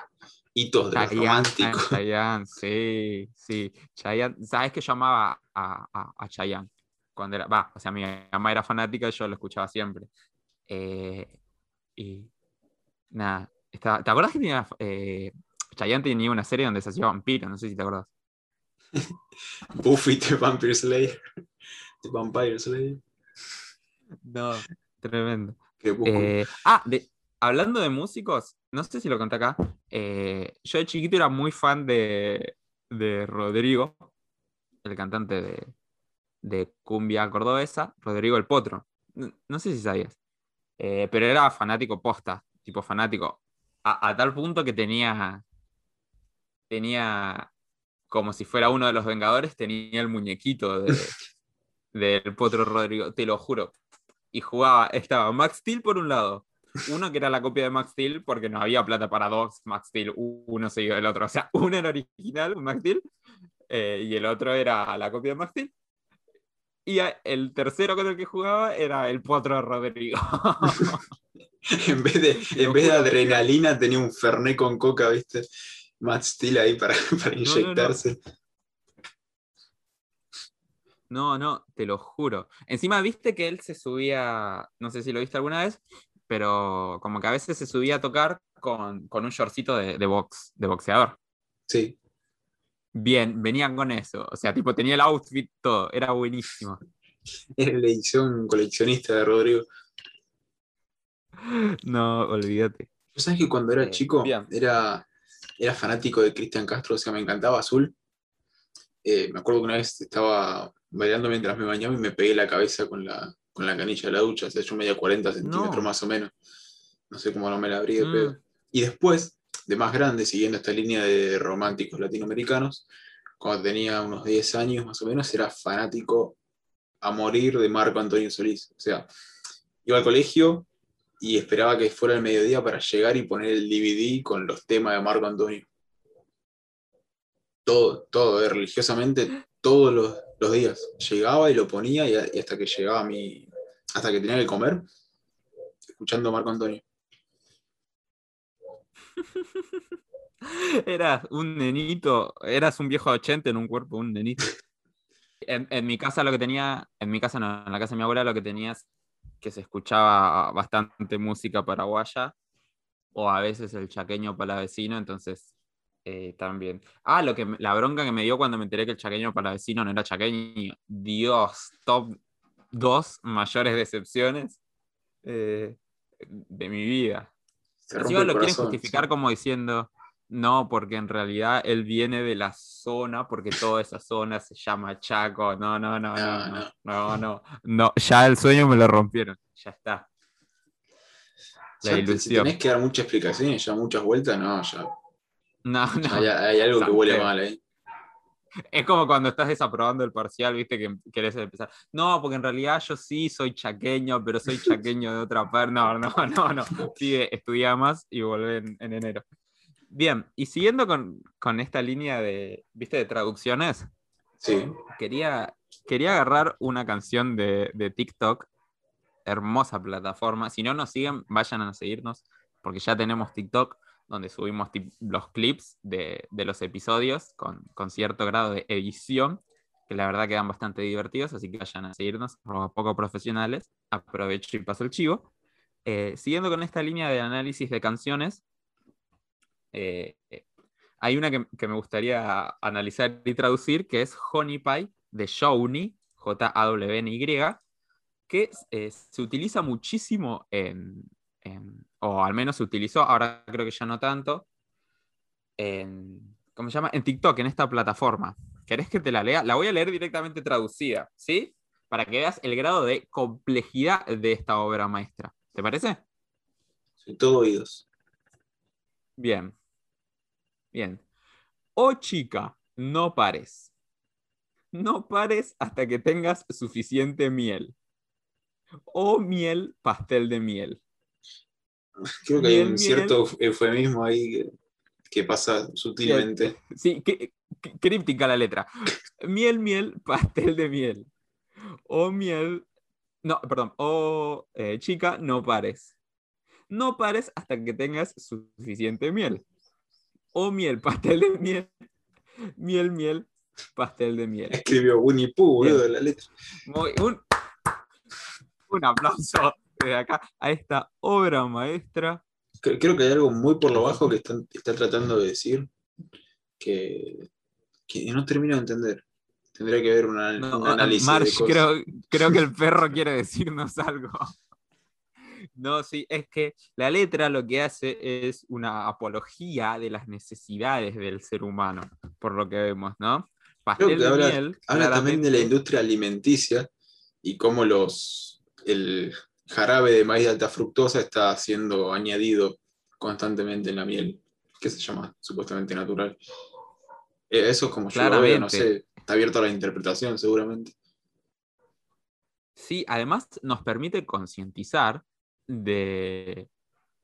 hitos de los Chayanne, románticos. Chayanne, sí, sí, Chayanne, ¿sabes que yo amaba a, a, a Chayanne? Cuando era, va, o sea, mi mamá era fanática y yo lo escuchaba siempre. Eh, y nada, estaba- ¿te acuerdas que tenía, eh, Chayanne tenía una serie donde se hacía vampiro? No sé si te acuerdas. Buffy the Vampire Slayer. The Vampire Slayer. No, tremendo. Eh, ah, de- hablando de músicos, no sé si lo conté acá. eh, yo de chiquito era muy fan de, de Rodrigo, el cantante de, de cumbia cordobesa, Rodrigo el Potro. No, no sé si sabías. Eh, pero era fanático posta, tipo fanático. A, a tal punto que tenía. Tenía. Como si fuera uno de los Vengadores, tenía el muñequito de, del Potro Rodrigo, te lo juro. Y jugaba, estaba Max Steel por un lado, Uno que era la copia de Max Steel, porque no había plata para dos Max Steel, uno seguido del otro. O sea, uno era original, Max Steel, eh, y el otro era la copia de Max Steel. Y el tercero con el que jugaba era el potro de Rodrigo. en vez de, en vez de adrenalina tenía un Fernet con coca, ¿viste? Max Steel ahí para, para inyectarse. No, no, te lo juro. Encima, viste que él se subía, no sé si lo viste alguna vez, pero como que a veces se subía a tocar con, un shortcito de, box, de boxeador. Sí. Bien, venían con eso. O sea, tipo, tenía el outfit todo, era buenísimo. Era la edición coleccionista de Rodrigo. No, olvídate. ¿Tú sabes que cuando era eh, chico era, era fanático de Cristian Castro? O sea, me encantaba Azul. Eh, me acuerdo que una vez estaba bailando mientras me bañaba y me pegué la cabeza con la, con la canilla de la ducha, o sea, yo medía 40 centímetros más o menos. No sé cómo no me la abrí mm. pedo. Y después, de más grande, siguiendo esta línea de románticos latinoamericanos, cuando tenía unos 10 años más o menos, era fanático a morir de Marco Antonio Solís. O sea, iba al colegio y esperaba que fuera el mediodía para llegar y poner el DVD con los temas de Marco Antonio. Todo, todo, eh, religiosamente, todos los, los días. Llegaba y lo ponía y, hasta que llegaba mi. hasta que tenía que comer, escuchando a Marco Antonio. Eras un nenito, eras un viejo 80 en un cuerpo, un nenito. En, mi casa lo que tenía, en mi casa no, en la casa de mi abuela lo que tenía es que se escuchaba bastante música paraguaya o a veces el chaqueño para vecino, entonces eh, también. Ah, lo que la bronca que me dio cuando me enteré que el chaqueño para vecino no era chaqueño. Dios, top dos mayores decepciones eh, de mi vida. Encima lo quieren justificar como diciendo, no, porque en realidad él viene de la zona, porque toda esa zona se llama Chaco. No, no, no, no, no, no, no, no, ya el sueño me lo rompieron, ya está. La ilusión. Si tenés que dar muchas explicaciones, ya muchas vueltas, no, ya no, no. Hay, algo que huele mal ahí. Es como cuando estás desaprobando el parcial, viste, que querés empezar. No, porque en realidad yo sí soy chaqueño, pero soy chaqueño de otra parte. No, no, no, no. Sigue, estudia más y vuelve en, enero. Bien, y siguiendo con, esta línea de, viste, de traducciones. Sí. Quería, quería agarrar una canción de, de TikTok. Hermosa plataforma. Si no nos siguen, vayan a seguirnos, porque ya tenemos TikTok donde subimos los clips de, los episodios con, cierto grado de edición, que la verdad quedan bastante divertidos, así que vayan a seguirnos, poco profesionales. Aprovecho y paso el chivo. Eh, siguiendo con esta línea de análisis de canciones, eh, hay una que, me gustaría analizar y traducir, que es Honey Pie de Shawnee, J-A-W-N-Y, que eh, se utiliza muchísimo en, o al menos se utilizó, ahora creo que ya no tanto, en, ¿cómo se llama? En TikTok, en esta plataforma. ¿Querés que te la lea? La voy a leer directamente traducida, ¿sí? Para que veas el grado de complejidad de esta obra maestra. ¿Te parece? Soy todo oídos. Bien. Bien. Oh chica, no pares. No pares hasta que tengas suficiente miel. Oh miel, pastel de miel. Creo que hay un cierto eufemismo ahí que, pasa sutilmente. Sí, críptica la letra. Miel, miel, pastel de miel. O miel. No, perdón. O eh, chica, no pares. No pares hasta que tengas suficiente miel. O miel, pastel de miel. Miel, miel, pastel de miel. Escribió Winnie Pooh, boludo, la letra. un, un aplauso de acá a esta obra maestra. Creo que hay algo muy por lo bajo que está, tratando de decir que, no termino de entender. Tendría que ver un análisis. Marsh, creo, creo que el perro quiere decirnos algo. No, sí, es que la letra lo que hace es una apología de las necesidades del ser humano, por lo que vemos, ¿no? Pastel de habla, miel, habla también de la industria alimenticia y cómo los, el, jarabe de maíz de alta fructosa está siendo añadido constantemente en la miel, que se llama supuestamente natural. Eh, eso es como yo lo veo, no sé, está abierto a la interpretación seguramente. Sí, además nos permite concientizar de,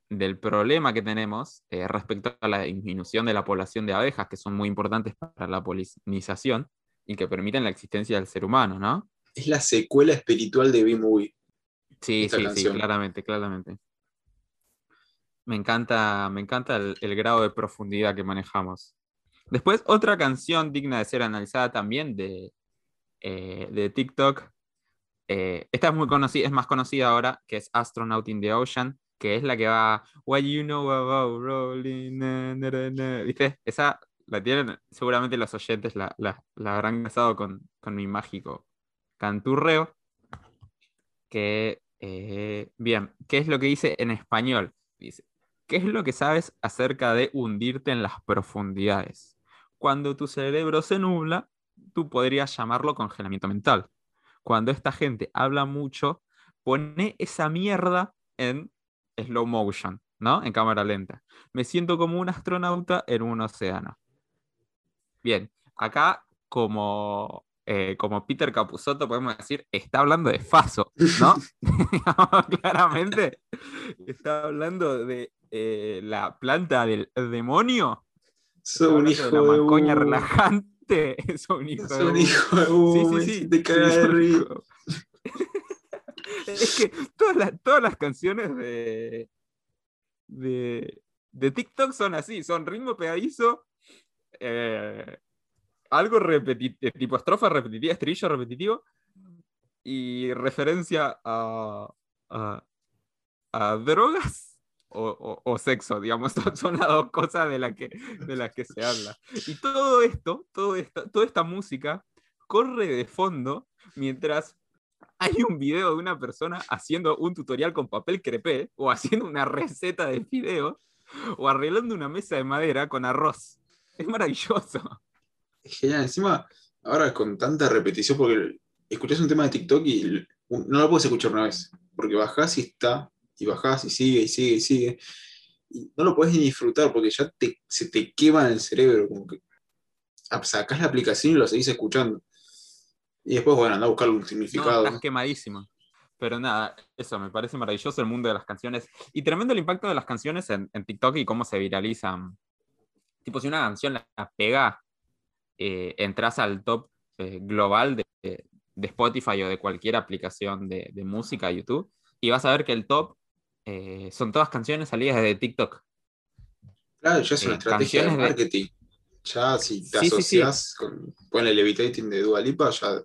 del problema que tenemos eh, respecto a la disminución de la población de abejas, que son muy importantes para la polinización y que permiten la existencia del ser humano, ¿no? Es la secuela espiritual de B-Movie. Sí, sí, sí, claramente, claramente. Me encanta, me encanta el, grado de profundidad que manejamos. Después, otra canción digna de ser analizada también de, eh, de TikTok. Eh, esta es muy conocida, es más conocida ahora, que es Astronaut in the Ocean, que es la que va What you know about rolling. ¿Viste? Esa la tienen, seguramente los oyentes la, habrán casado con, mi mágico canturreo. Que, eh, bien, ¿qué es lo que dice en español? Dice, ¿qué es lo que sabes acerca de hundirte en las profundidades? Cuando tu cerebro se nubla, tú podrías llamarlo congelamiento mental. Cuando esta gente habla mucho, pone esa mierda en slow motion, ¿no? En cámara lenta. Me siento como un astronauta en un océano. Bien, acá como, eh, como Peter Capusotto podemos decir, está hablando de Faso, ¿no? Claramente está hablando de eh, la planta del demonio. Soy un hijo de, la macoña relajante. Es un hijo de un hijo de sí, sí, sí. es que todas las, todas las canciones de, de, TikTok son así, son ritmo pegadizo, eh, algo repetitivo, tipo estrofa repetitiva, estribillo repetitivo, y referencia a, a, drogas o, sexo, digamos, son las dos cosas de, la que, de las que se habla. Y todo esto, todo toda esta música corre de fondo mientras hay un video de una persona haciendo un tutorial con papel crepé o haciendo una receta de fideos o arreglando una mesa de madera con arroz. Es maravilloso. Es genial. Encima, ahora con tanta repetición, porque escuchás un tema de TikTok y no lo puedes escuchar una vez, porque bajás y está, y bajás y sigue y sigue y sigue. Y no lo puedes ni disfrutar porque ya se te quema en el cerebro, como que sacás la aplicación y lo seguís escuchando. Y después, bueno, anda a buscar un significado. No, estás quemadísimo. Pero nada, eso, me parece maravilloso el mundo de las canciones. Y tremendo el impacto de las canciones en, TikTok y cómo se viralizan. Tipo, si una canción la pega, eh, entras al top eh, global de, Spotify o de cualquier aplicación de, música, YouTube, y vas a ver que el top eh, son todas canciones salidas de TikTok. Claro, ya es una estrategia de marketing. Ya si te asocias con el Levitating de Dua Lipa, ya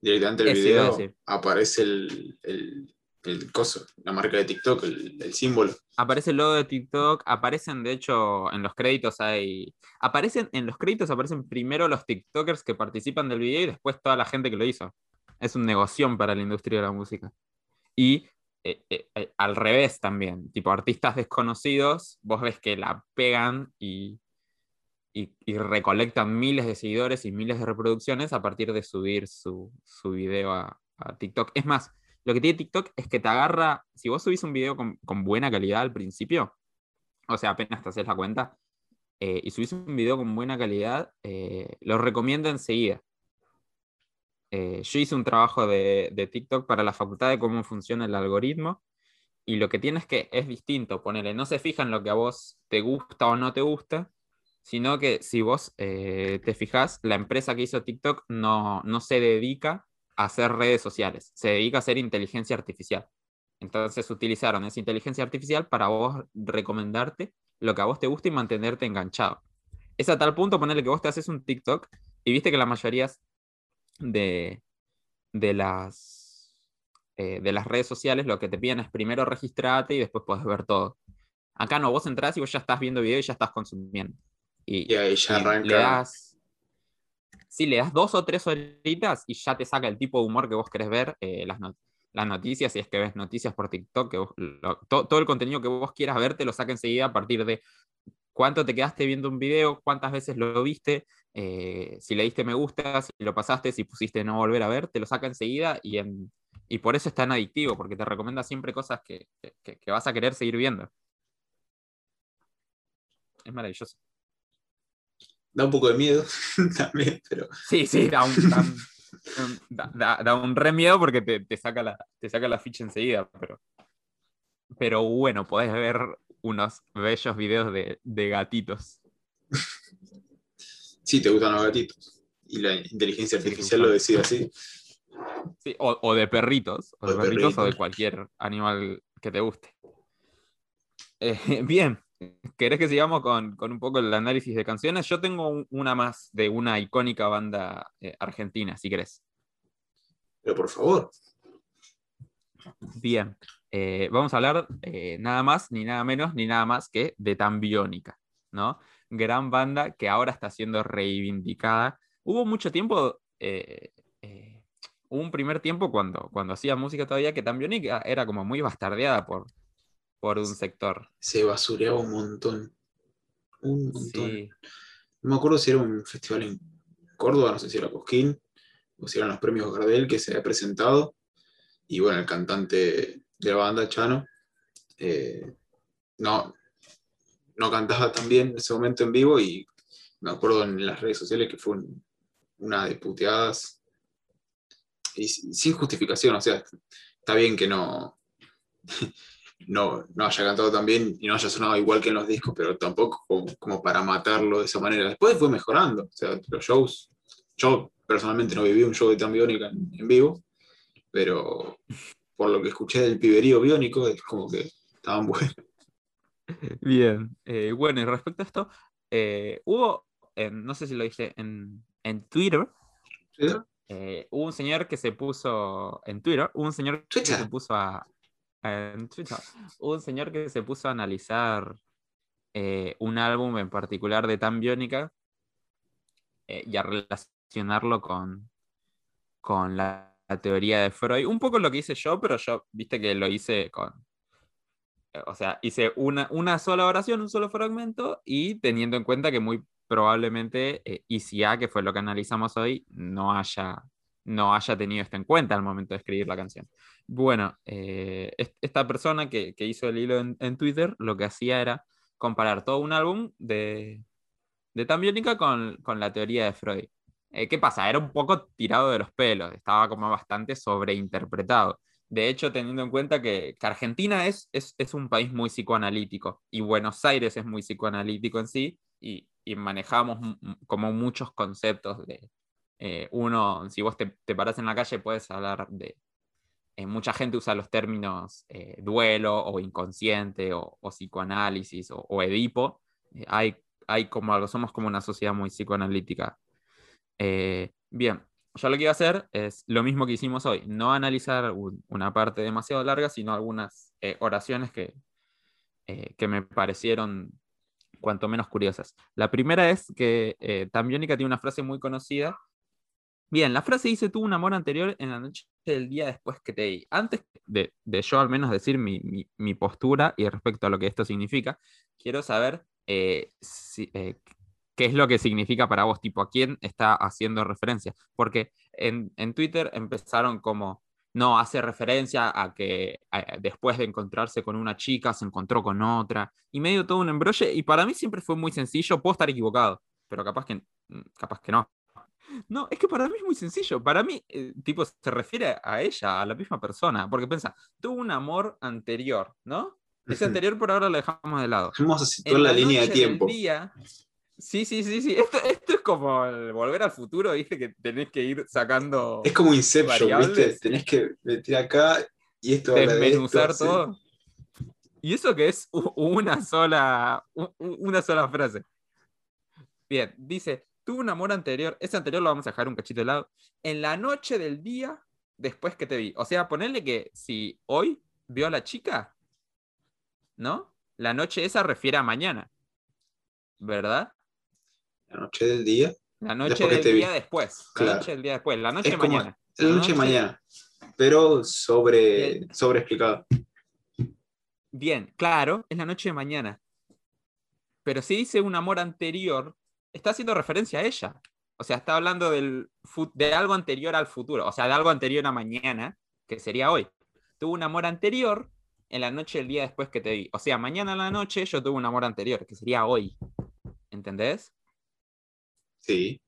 directamente el video aparece el, el, coso, la marca de TikTok, el, símbolo. Aparece el logo de TikTok, aparecen de hecho en los créditos hay. Aparecen en los créditos aparecen primero los TikTokers que participan del video y después toda la gente que lo hizo. Es un negocio para la industria de la música. Y eh, eh, eh, al revés también, tipo artistas desconocidos, vos ves que la pegan y y, recolectan miles de seguidores y miles de reproducciones a partir de subir su, su video a, TikTok. Es más, lo que tiene TikTok es que te agarra, si vos subís un video con, buena calidad al principio, o sea, apenas te haces la cuenta, eh, y subís un video con buena calidad, eh, lo recomiendo enseguida. Eh, yo hice un trabajo de, TikTok para la facultad de cómo funciona el algoritmo y lo que tienes que es distinto, ponele, no se fijan lo que a vos te gusta o no te gusta, sino que si vos eh, te fijas, la empresa que hizo TikTok no, no se dedica a hacer redes sociales, se dedica a hacer inteligencia artificial. Entonces utilizaron esa inteligencia artificial para vos recomendarte lo que a vos te gusta y mantenerte enganchado. Es a tal punto ponerle que vos te haces un TikTok y viste que la mayoría de, de, las, eh, de las redes sociales lo que te piden es primero registrarte y después puedes ver todo. Acá no, vos entras y vos ya estás viendo video y ya estás consumiendo. Y, ahí ya arranca. Le das, sí, le das dos o tres horitas y ya te saca el tipo de humor que vos querés ver, eh, las, noticias, si es que ves noticias por TikTok, todo el contenido que vos quieras ver te lo saca enseguida a partir de cuánto te quedaste viendo un video, cuántas veces lo viste, eh, si le diste me gusta, si lo pasaste, si pusiste no volver a ver, te lo saca enseguida y, en, y por eso es tan adictivo, porque te recomienda siempre cosas que, que vas a querer seguir viendo. Es maravilloso da un poco de miedo también, pero... Sí, sí, da un, da, un re miedo porque te, saca la, te saca la ficha enseguida, pero... Pero bueno, podés ver unos bellos videos de, de gatitos. Sí, te gustan los gatitos. Y la inteligencia artificial lo decide así. Sí, o, o de perritos, o O de perritos o de cualquier animal que te guste. Eh, bien, ¿querés que sigamos con, con un poco el análisis de canciones? Yo tengo un- una más de una icónica banda eh, argentina, si querés. Pero por favor, Bien, eh, vamos a hablar eh, nada más, ni nada menos, ni nada más que de Tambiónica, ¿no? Gran banda que ahora está siendo reivindicada. Hubo mucho tiempo, hubo un primer tiempo cuando, cuando hacía música todavía que Tambiónica era como muy bastardeada por, por un sector. se basureaba un montón. Un montón. Sí, No me acuerdo si era un festival en Córdoba, no sé si era Cosquín, o si eran los premios Gardel que se había presentado. Y bueno, el cantante de la banda, Chano, eh, no, no cantaba tan bien en ese momento en vivo y me acuerdo en las redes sociales que fue un- una de puteadas y sin sin justificación, o sea, está bien que no, no, no haya cantado tan bien y no haya sonado igual que en los discos, pero tampoco como, como para matarlo de esa manera. Después fue mejorando, o sea, los shows, yo personalmente no viví un show de Tan Biónica en, en vivo, pero por lo que escuché del piberío biónico, es como que estaban buenos. bien. Eh, bueno, y respecto a esto, eh, hubo, eh, no sé si lo dije en, en Twitter, eh, hubo un señor que se puso en Twitter, hubo un señor que se puso a en Twitter, un señor que se puso a analizar eh, un álbum en particular de Tan Biónica eh, y a relacionarlo con, con la, la teoría de Freud. Un poco lo que hice yo, pero yo, viste que lo hice con. eh, O sea, hice una, una sola oración, un solo fragmento, y teniendo en cuenta que muy probablemente eh, ICA, que fue lo que analizamos hoy, no haya, no haya tenido esto en cuenta al momento de escribir la canción. Bueno, eh, est- esta persona que, que hizo el hilo en, en Twitter lo que hacía era comparar todo un álbum de, de Tan Biónica con, con la teoría de Freud. Eh, ¿Qué pasa? Era un poco tirado de los pelos, estaba como bastante sobreinterpretado. De hecho, teniendo en cuenta que, Argentina es, es, es un país muy psicoanalítico y Buenos Aires es muy psicoanalítico en sí, y, y manejamos como muchos conceptos de... eh, uno, si vos te, te parás en la calle, puedes hablar de... eh, mucha gente usa los términos eh, duelo o inconsciente o, psicoanálisis o, Edipo. Eh, hay, hay como algo, somos como una sociedad muy psicoanalítica. Eh, bien, yo lo que iba a hacer es lo mismo que hicimos hoy, no analizar un- una parte demasiado larga, sino algunas oraciones que, que me parecieron cuanto menos curiosas. La primera es que eh, Tambiónica tiene una frase muy conocida. Bien, la frase dice, tuvo un amor anterior en la noche del día después que te di. Antes de, de yo al menos decir mi, mi- postura y respecto a lo que esto significa, quiero saber eh, si- eh, qué es lo que significa para vos, tipo, a quién está haciendo referencia. Porque en, en Twitter empezaron como, no, hace referencia a que después de encontrarse con una chica se encontró con otra, y medio todo un embrolle, y para mí siempre fue muy sencillo, puedo estar equivocado, pero capaz que, mm, capaz que no. No, es que para mí es muy sencillo. Para mí, eh, tipo, se refiere a ella, a la misma persona. Porque piensa, tuvo un amor anterior, ¿no? Ese anterior por ahora lo dejamos de lado. Vamos a situar En la, línea de tiempo. día- Sí, sí, sí, sí. Esto, esto es como el volver al futuro, ¿viste? Que tenés que ir sacando, Es como Inception, variables. ¿viste? Tenés que meter acá y esto habla de desmenuzar esto, sí. todo. Y eso que es una sola, una sola frase. Bien, dice, tuve un amor anterior, ese anterior lo vamos a dejar un cachito de lado, en la noche del día después que te vi. O sea, ponerle que si hoy vio a la chica, ¿no? La noche esa refiere a mañana, ¿verdad? La noche del día. La noche del vi. día después. La noche del día después. La noche como mañana. la noche de mañana. Pero sobre, Bien. sobre explicado. Bien, claro, es la noche de mañana. Pero si dice un amor anterior, está haciendo referencia a ella. O sea, está hablando del, de algo anterior al futuro. O sea, de algo anterior a mañana, que sería hoy. Tuve un amor anterior en la noche del día después que te vi. O sea, mañana en la noche yo tuve un amor anterior, que sería hoy. ¿Entendés? Sí.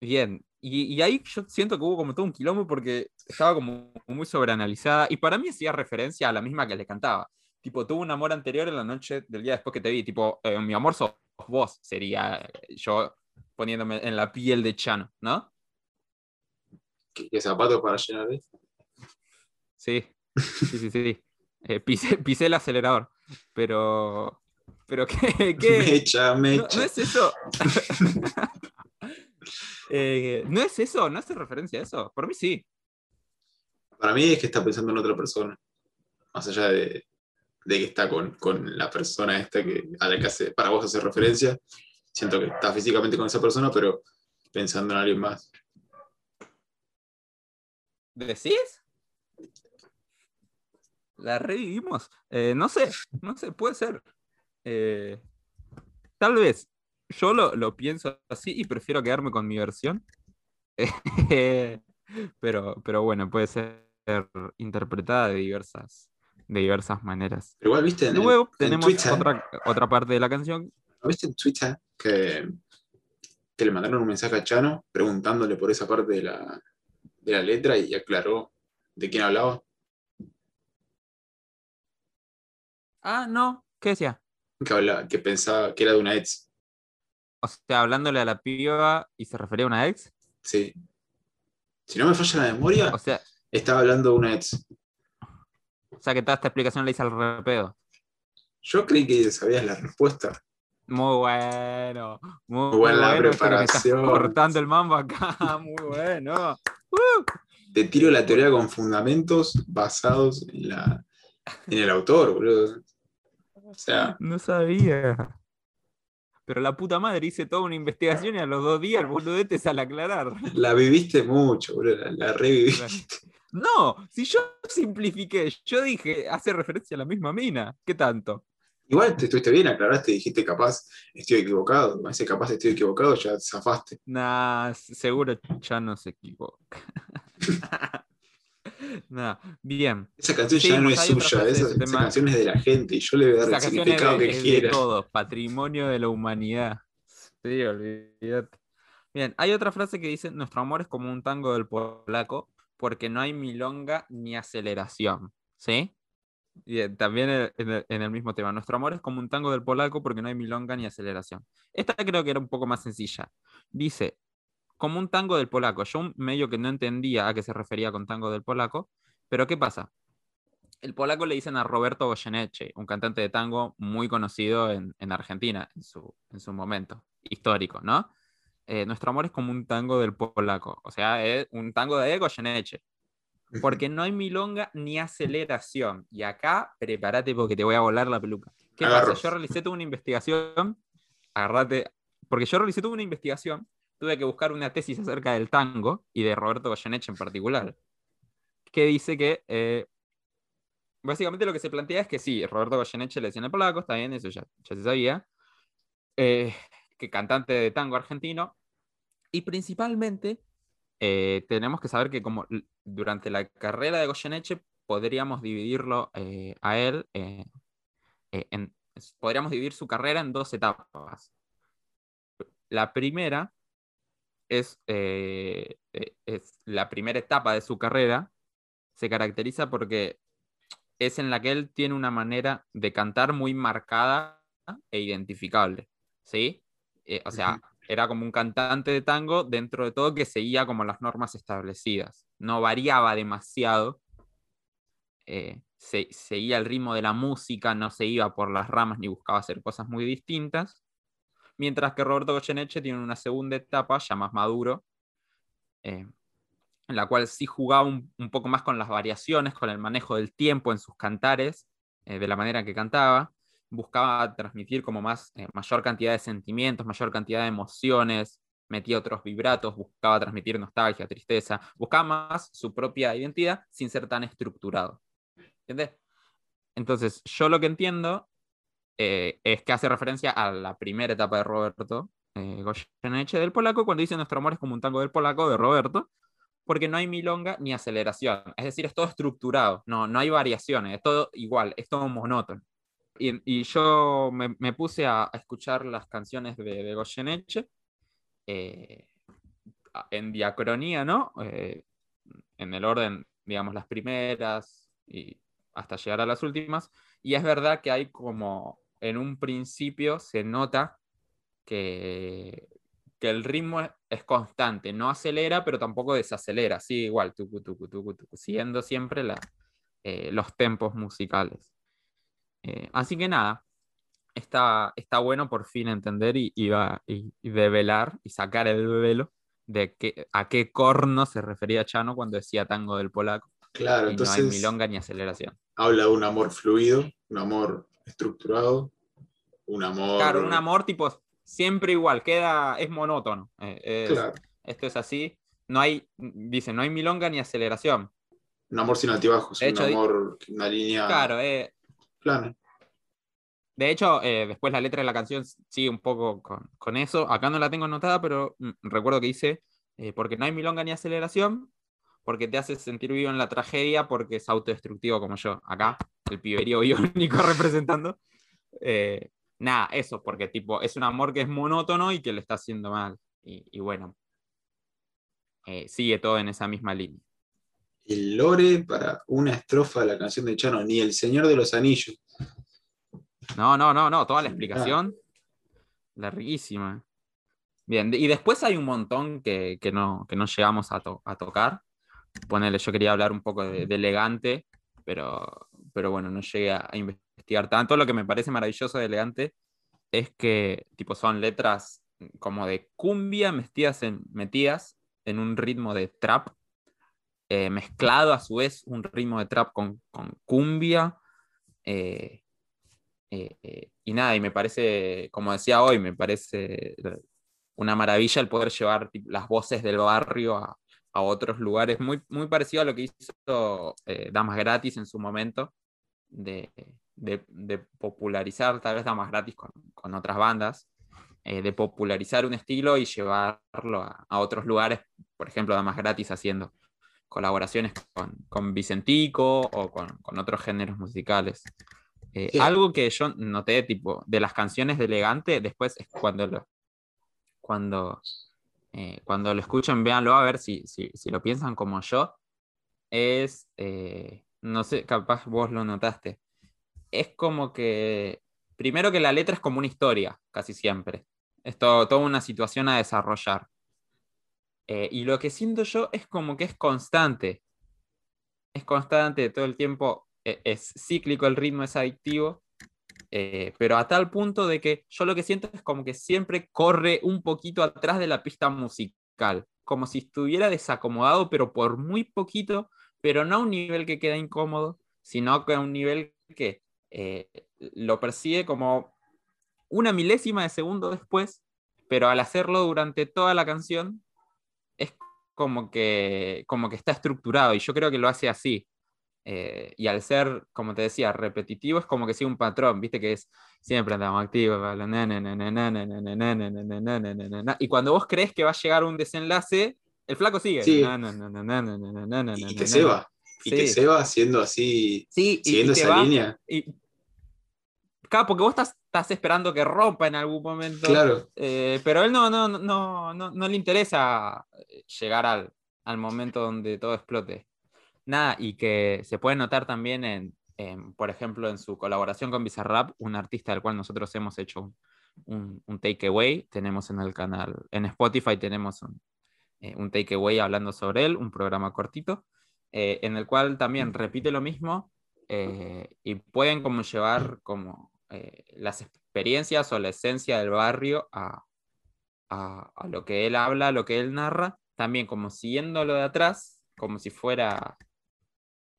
Bien, y, y ahí yo siento que hubo como todo un quilombo porque estaba como muy sobreanalizada y para mí hacía referencia a la misma que le cantaba. tipo, tuve un amor anterior en la noche del día después que te vi, tipo, eh, mi amor sos vos, sería eh, yo poniéndome en la piel de Chano, ¿no? ¿Qué, zapatos para llenar de? Sí, sí, sí, sí. Eh, pisé, pisé el acelerador, pero, pero ¿qué? qué? Mecha, No, mecha. no es eso. Eh, no es eso, no hace referencia a eso. Por mí sí. Para mí es que está pensando en otra persona. Más allá de, de que está con, con la persona esta que, a la que para vos hace referencia. Siento que está físicamente con esa persona, pero pensando en alguien más. ¿Decís? La revivimos. Eh, no sé, no sé, puede ser. Eh, tal vez yo lo, lo pienso así y prefiero quedarme con mi versión. Pero, pero bueno, puede ser interpretada de diversas, de diversas maneras. Pero igual, viste, en, el- Luego en tenemos Twitter, otra, otra parte de la canción. ¿no ¿viste en Twitter que, que le mandaron un mensaje a Chano preguntándole por esa parte de la, de la letra y aclaró de quién hablaba? Ah, no, ¿qué decía? Que, pensaba que era de una ex. O sea, hablándole a la piba y se refería a una ex. Sí. Si no me falla la memoria, O sea, estaba hablando de una ex. O sea que toda esta explicación la hice al repedo. Yo creí que sabías la respuesta. Muy bueno, muy, Muy buena bueno. estás preparación. cortando el mambo acá, muy bueno. Uh, Te tiro la teoría con fundamentos basados en, la, en el autor, boludo. O sea, no sabía. Pero la puta madre hice toda una investigación y a los dos días el boludete sale a aclarar. la viviste mucho, boludo. La, la reviviste. No, si yo simplifiqué, yo dije, hace referencia a la misma mina. ¿Qué tanto? Igual te estuviste bien, aclaraste, dijiste capaz estoy equivocado. Con ese capaz estoy equivocado, ya zafaste. Nah, seguro ya no se equivoca. nah, bien. Esa canción Sí, ya no es suya, de esa, esa canción es de la gente y yo le voy a dar Esa el canción es significado de, que es de quiera. todo, patrimonio de la humanidad. Sí, olvídate. Bien, hay otra frase que dice, nuestro amor es como un tango del polaco, porque no hay milonga ni aceleración. ¿Sí? Y eh, también en en el, mismo tema, nuestro amor es como un tango del polaco porque no hay milonga ni aceleración. Esta creo que era un poco más sencilla. Dice, como un tango del polaco. Yo medio que no entendía a qué se refería con tango del polaco, pero ¿qué pasa? El polaco le dicen a Roberto Goyeneche, un cantante de tango muy conocido en, en Argentina en su, en su momento histórico, ¿no? Eh, nuestro amor es como un tango del polaco, o sea, es un tango de Goyeneche, porque no hay milonga ni aceleración. Y acá, prepárate porque te voy a volar la peluca. ¿Qué Agarro. pasa? Yo realicé toda una investigación, agarrate, porque yo realicé toda una investigación, tuve que buscar una tesis acerca del tango y de Roberto Goyeneche en particular, que dice que eh, básicamente lo que se plantea es que sí, Roberto Goyeneche le decían el polaco, está bien, eso ya, ya se sabía, eh, cantante de tango argentino, y principalmente eh, tenemos que saber que como durante la carrera de Goyeneche podríamos dividirlo eh, a él, eh, en, podríamos dividir su carrera en dos etapas. La primera es, es la primera etapa de su carrera, se caracteriza porque es en la que él tiene una manera de cantar muy marcada e identificable, ¿sí? Eh, o sea, era como un cantante de tango dentro de todo que seguía como las normas establecidas, no variaba demasiado, eh, se- seguía el ritmo de la música, no se iba por las ramas ni buscaba hacer cosas muy distintas, mientras que Roberto Goyeneche tiene una segunda etapa ya más maduro, eh, en la cual sí jugaba un, un poco más con las variaciones, con el manejo del tiempo en sus cantares, eh, de la manera en que cantaba. Buscaba transmitir como más, eh, mayor cantidad de sentimientos, mayor cantidad de emociones, metía otros vibratos, buscaba transmitir nostalgia, tristeza, buscaba más su propia identidad sin ser tan estructurado. ¿Entiendes? Entonces, yo lo que entiendo eh, es que hace referencia a la primera etapa de Roberto eh, Goyeneche del polaco, cuando dice nuestro amor es como un tango del polaco de Roberto, porque no hay milonga ni aceleración. Es decir, es todo estructurado, no, no hay variaciones, es todo igual, es todo monótono. Y, yo me, puse a, escuchar las canciones de, de Goyeneche eh, en diacronía, ¿no? Eh, en el orden, digamos, las primeras y hasta llegar a las últimas. Y es verdad que hay como, en un principio se nota que, que el ritmo es constante, no acelera, pero tampoco desacelera, sigue igual, siguiendo siempre la, eh, los tempos musicales. Eh, así que nada, está, está bueno por fin entender y, y, y, develar y sacar el velo de que, a qué corno se refería Chano cuando decía tango del polaco. Claro, entonces. No hay milonga ni aceleración. Habla de un amor fluido, un amor estructurado, un amor. Claro, un amor tipo siempre igual, queda, es monótono. Eh, claro. Esto es así. No hay, dice, no hay milonga ni aceleración. Un amor sin altibajos, un amor, una línea. Claro, eh, plana. De hecho, eh, después la letra de la canción sigue un poco con, eso. Acá no la tengo anotada, pero mm, recuerdo que dice, eh, porque no hay milonga ni aceleración, porque te hace sentir vivo en la tragedia, porque es autodestructivo como yo. Acá, el piberío biónico representando. Eh, nada, eso, porque tipo, es un amor que es monótono y que le está haciendo mal. Y, bueno, sigue todo en esa misma línea. El lore para una estrofa de la canción de Chano, ni el Señor de los Anillos no, no, no, no, toda la explicación. Larguísima. Bien, y después hay un montón que, no, no llegamos a, tocar. Ponele, yo quería hablar un poco de, elegante, pero, pero bueno, no llegué a, investigar tanto. Lo que me parece maravilloso de elegante es que tipo, son letras como de cumbia metidas en, metidas en un ritmo de trap, eh, mezclado a su vez un ritmo de trap con, cumbia. Eh, eh, y nada, y me parece, como decía hoy, me parece una maravilla el poder llevar las voces del barrio a, otros lugares, muy, muy parecido a lo que hizo Damas Gratis en su momento, de, popularizar tal vez Damas Gratis con, otras bandas, de popularizar un estilo y llevarlo a, otros lugares, por ejemplo, Damas Gratis haciendo colaboraciones con, Vicentico o con otros géneros musicales. Eh, algo que yo noté, tipo, de las canciones de Elegante, después es cuando lo, cuando, eh, cuando lo escuchan, véanlo a ver si, si, si lo piensan como yo, es, eh, no sé, capaz vos lo notaste, es como que, primero que la letra es como una historia, casi siempre, es toda una situación a desarrollar. Y lo que siento yo es como que es constante, es constante todo el tiempo e-, es cíclico, el ritmo es adictivo, eh, pero a tal punto de que yo lo que siento es como que siempre corre un poquito atrás de la pista musical, como si estuviera desacomodado, pero por muy poquito, pero no a un nivel que queda incómodo, sino que a un nivel que eh, lo percibe como una milésima de segundo después, pero al hacerlo durante toda la canción es como que, como que está estructurado y yo creo que lo hace así. Eh, y al ser, como te decía, repetitivo, es como que sigue un patrón, viste que es siempre andamos activos. Y cuando vos crees que va a llegar un desenlace, el flaco sigue. Sí. Y te se va. Y te se va haciendo así, siguiendo esa línea. Y, claro, porque vos estás, estás esperando que rompa en algún momento. Claro. Eh, pero él no, no, no, no, no le interesa llegar al, al momento donde todo explote. Nada, y que se puede notar también en, por ejemplo, en su colaboración con Bizarrap, un artista del cual nosotros hemos hecho un, un, takeaway, tenemos en el canal, en Spotify tenemos un, eh, un takeaway hablando sobre él, un programa cortito, eh, en el cual también repite lo mismo eh, y pueden como llevar como las experiencias o la esencia del barrio a, a, a, lo que él habla, lo que él narra, también como siguiéndolo de atrás, como si fuera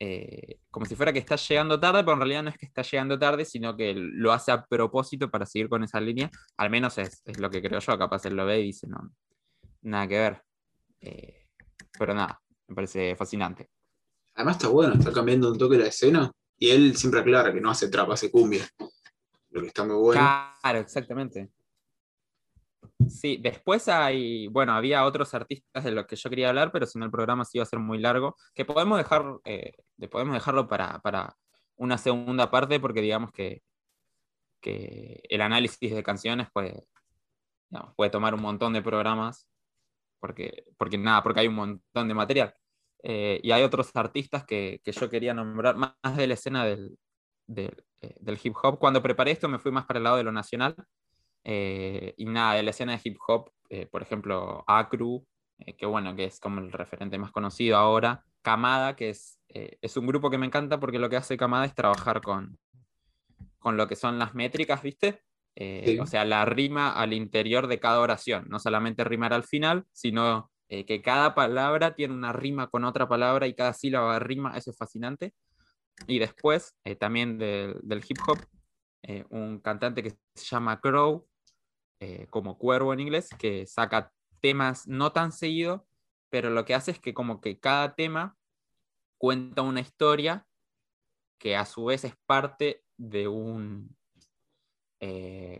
eh, como si fuera que está llegando tarde, pero en realidad no es que está llegando tarde, sino que lo hace a propósito para seguir con esa línea. Al menos es, es lo que creo yo, capaz él lo ve y dice, no, nada que ver. Eh, pero nada, me parece fascinante. Además está bueno, está cambiando un toque la escena y él siempre aclara que no hace trap, hace cumbia. Lo que está muy bueno. Claro, exactamente. Sí, después hay, bueno, había otros artistas de los que yo quería hablar, pero si no el programa sí iba a ser muy largo, que podemos, dejar, eh, podemos dejarlo para, para, una segunda parte porque digamos que, que el análisis de canciones puede, puede tomar un montón de programas, porque, porque nada, porque hay un montón de material. Eh, y hay otros artistas que, que, yo quería nombrar, más de la escena del, eh, del hip hop. Cuando preparé esto me fui más para el lado de lo nacional. Eh, y nada, de la escena de hip hop, eh, por ejemplo, Acru, que bueno, que es como el referente más conocido ahora. Kamada, que es, es un grupo que me encanta porque lo que hace Kamada es trabajar con, con lo que son las métricas, ¿viste? O sea, la rima al interior de cada oración, no solamente rimar al final, sino que cada palabra tiene una rima con otra palabra y cada sílaba rima, eso es fascinante. Y después, eh, también del hip hop, eh, un cantante que se llama Crow, eh, como cuervo en inglés, que saca temas no tan seguido, pero lo que hace es que como que cada tema cuenta una historia que a su vez es parte de un,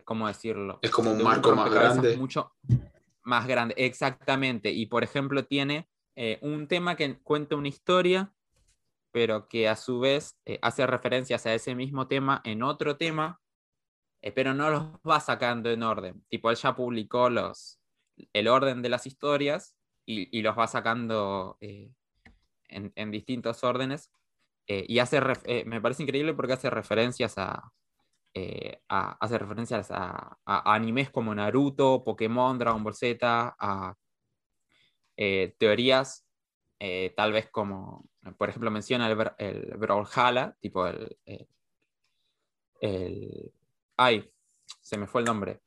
¿cómo decirlo? Es como un marco más grande. Mucho más grande, exactamente. Y por ejemplo tiene un tema que cuenta una historia pero que a su vez eh, hace referencias a ese mismo tema en otro tema, eh, pero no los va sacando en orden. Tipo, él ya publicó los, el orden de las historias y, los va sacando eh, en, distintos órdenes. y hace me parece increíble porque hace referencias a, hace referencias a, animes como Naruto, Pokémon, Dragon Ball Z, a teorías tal vez como por ejemplo, menciona el, el tipo el, el, Ay, se me fue el nombre.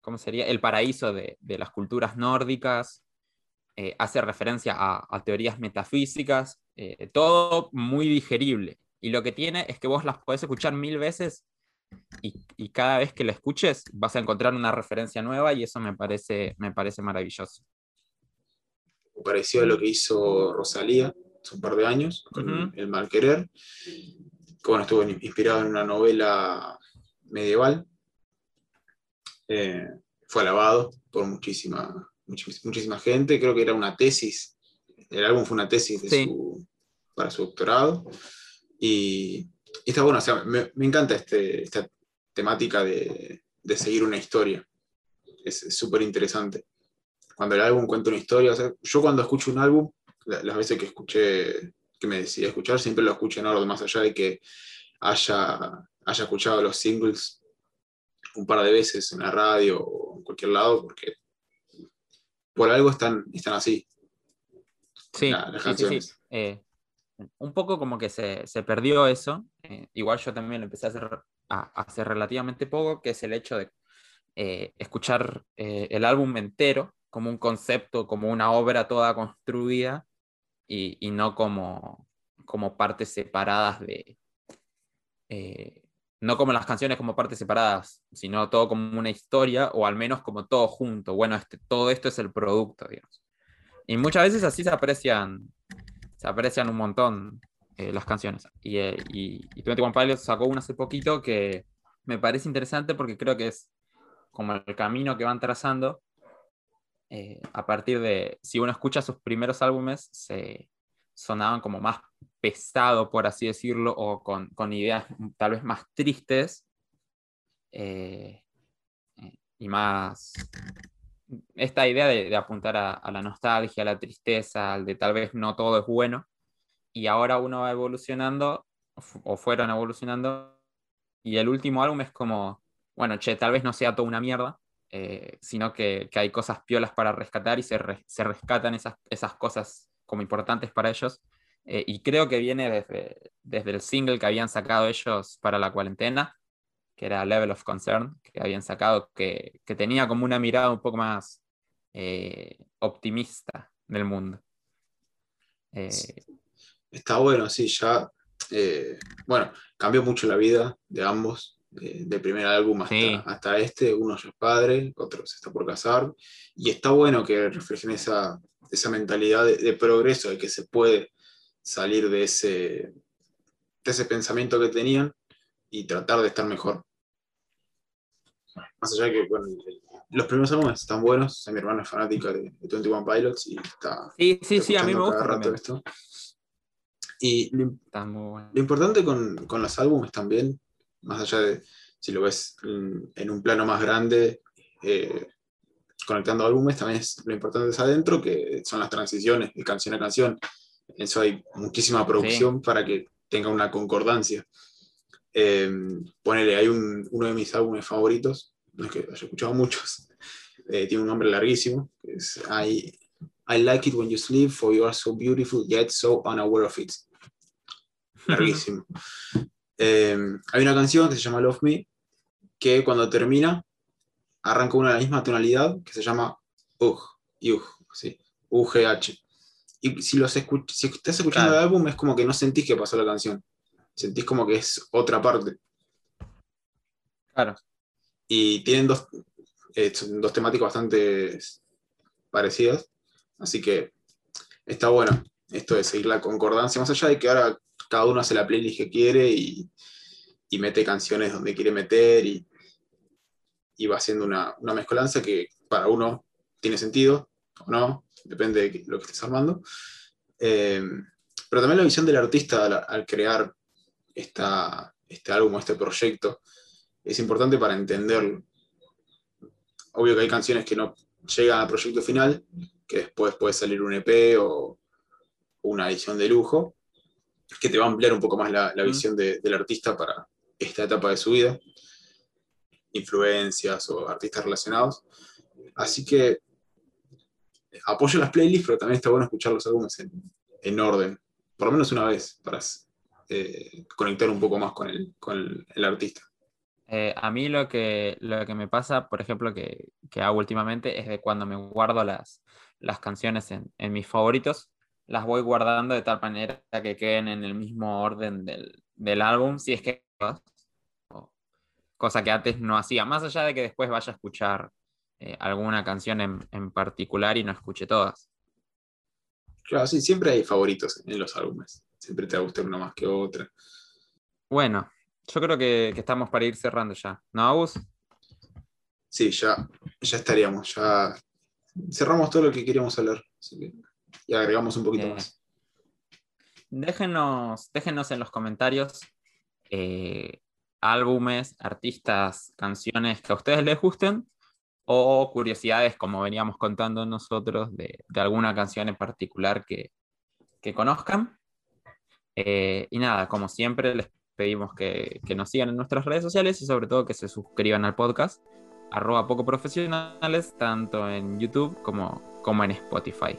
¿Cómo sería? El paraíso de, de las culturas nórdicas. Eh, hace referencia a, teorías metafísicas. Eh, todo muy digerible. Y lo que tiene es que vos las podés escuchar mil veces y, y, cada vez que la escuches vas a encontrar una referencia nueva y eso me parece, me parece maravilloso. Pareció a lo que hizo Rosalía hace un par de años, con El Mal Querer, que bueno, estuvo inspirado en una novela medieval. Eh, fue alabado por muchísima, muchísima gente, creo que era una tesis, el álbum fue una tesis para su doctorado. Y, está bueno, o sea, me, encanta este, esta temática de, seguir una historia. Es súper interesante. Cuando el álbum cuenta una historia, yo cuando escucho un álbum, las veces que escuché, que me decidí escuchar, siempre lo escuché en orden, más allá de que haya, haya escuchado los singles un par de veces en la radio o en cualquier lado, porque por algo están, están así. Sí, sí, sí, eh, un poco como que se, perdió eso. Eh, igual yo también lo empecé a hacer, a, hacer relativamente poco, que es el hecho de eh, escuchar el álbum entero como un concepto, como una obra toda construida y, no como, como partes separadas de... Eh, no como las canciones como partes separadas, sino todo como una historia o al menos como todo junto. Bueno, este, todo esto es el producto, digamos. Y muchas veces así se aprecian, se aprecian un montón eh, las canciones. Y, eh, y, y 21 Pilots sacó una hace poquito que me parece interesante porque creo que es como el camino que van trazando eh, a partir de, si uno escucha sus primeros álbumes, se sonaban como más pesado, por así decirlo, o con, con ideas tal vez más tristes eh, y más esta idea de, apuntar a, la nostalgia, a la tristeza, al de tal vez no todo es bueno, y ahora uno va evolucionando, o fueron evolucionando, y el último álbum es como, bueno, che, tal vez no sea toda una mierda, eh, sino que, hay cosas piolas para rescatar y se, rescatan esas, cosas como importantes para ellos. Eh, y creo que viene desde, desde el single que habían sacado ellos para la cuarentena, que era Level of Concern, que habían sacado, que, tenía como una mirada un poco más eh, optimista del mundo. Está bueno, sí, ya, bueno, cambió mucho la vida de ambos, de, primer álbum hasta, este, uno ya es padre, otro se está por casar, y está bueno que reflejen esa, esa mentalidad de, progreso, de que se puede salir de ese, de ese pensamiento que tenían y tratar de estar mejor. Más allá de que los primeros álbumes están buenos, mi hermano es fanática de, 21 Pilots y está... Sí, sí, sí, a mí me gusta. Esto. Y lo, importante con, con, los álbumes también más allá de si lo ves en, un plano más grande, eh, conectando álbumes, también es, lo importante es adentro, que son las transiciones de canción a canción. En eso hay muchísima producción para que tenga una concordancia. Eh, ponele, hay un- uno de mis álbumes favoritos, no es que haya escuchado muchos, eh, tiene un nombre larguísimo, que es I, I like it when you sleep, for you are so beautiful, yet so unaware of it. Larguísimo. Eh, hay una canción que se llama Love Me, que cuando termina, arranca una de la misma tonalidad, que se llama UG, UG, sí, UGH. Y si, los escuch- si estás escuchando Claro. el álbum, es como que no sentís que pasó la canción. Sentís como que es otra parte. Claro. Y tienen dos, eh, dos temáticas bastante parecidas. Así que está bueno esto de seguir la concordancia, más allá de que ahora cada uno hace la playlist que quiere y, y mete canciones donde quiere meter y, y va haciendo una, una mezcolanza que para uno tiene sentido o no, depende de lo que estés armando. Eh, pero también la visión del artista al, al crear esta, este álbum, este proyecto, es importante para entenderlo. Obvio que hay canciones que no llegan al proyecto final, que después puede salir un EP o una edición de lujo, que te va a ampliar un poco más la, la Mm. visión de- del artista para esta etapa de su vida, influencias o artistas relacionados. Así que apoyo las playlists, pero también está bueno escuchar los álbumes en, en orden, por lo menos una vez, para eh, conectar un poco más con el, con el- el artista. Eh, a mí lo que, lo que me pasa, por ejemplo, que, que hago últimamente es de cuando me guardo las, las canciones en, en mis favoritos, las voy guardando de tal manera que queden en el mismo orden del, del álbum, si es que cosa que antes no hacía, más allá de que después vaya a escuchar eh, alguna canción en, en particular y no escuche todas. Claro, sí, siempre hay favoritos en los álbumes. Siempre te va a gustar una más que otra. Bueno, yo creo que, que estamos para ir cerrando ya, ¿no, Agus? Sí, ya, ya estaríamos. Ya cerramos todo lo que queríamos hablar. así que- y agregamos un poquito Eh, más. Déjenos, déjenos en los comentarios eh, álbumes, artistas, canciones que a ustedes les gusten o curiosidades, como veníamos contando nosotros, de, de alguna canción en particular que, que conozcan. Eh, y nada, como siempre, les pedimos que, que nos sigan en nuestras redes sociales y sobre todo que se suscriban al podcast, arroba poco profesionales, tanto en YouTube como, como en Spotify.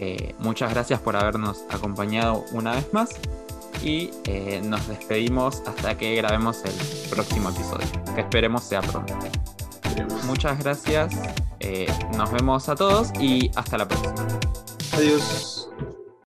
Eh, muchas gracias por habernos acompañado una vez más y eh, nos despedimos hasta que grabemos el próximo episodio, que esperemos sea pronto. Muchas gracias, eh, nos vemos a todos y hasta la próxima. Adiós.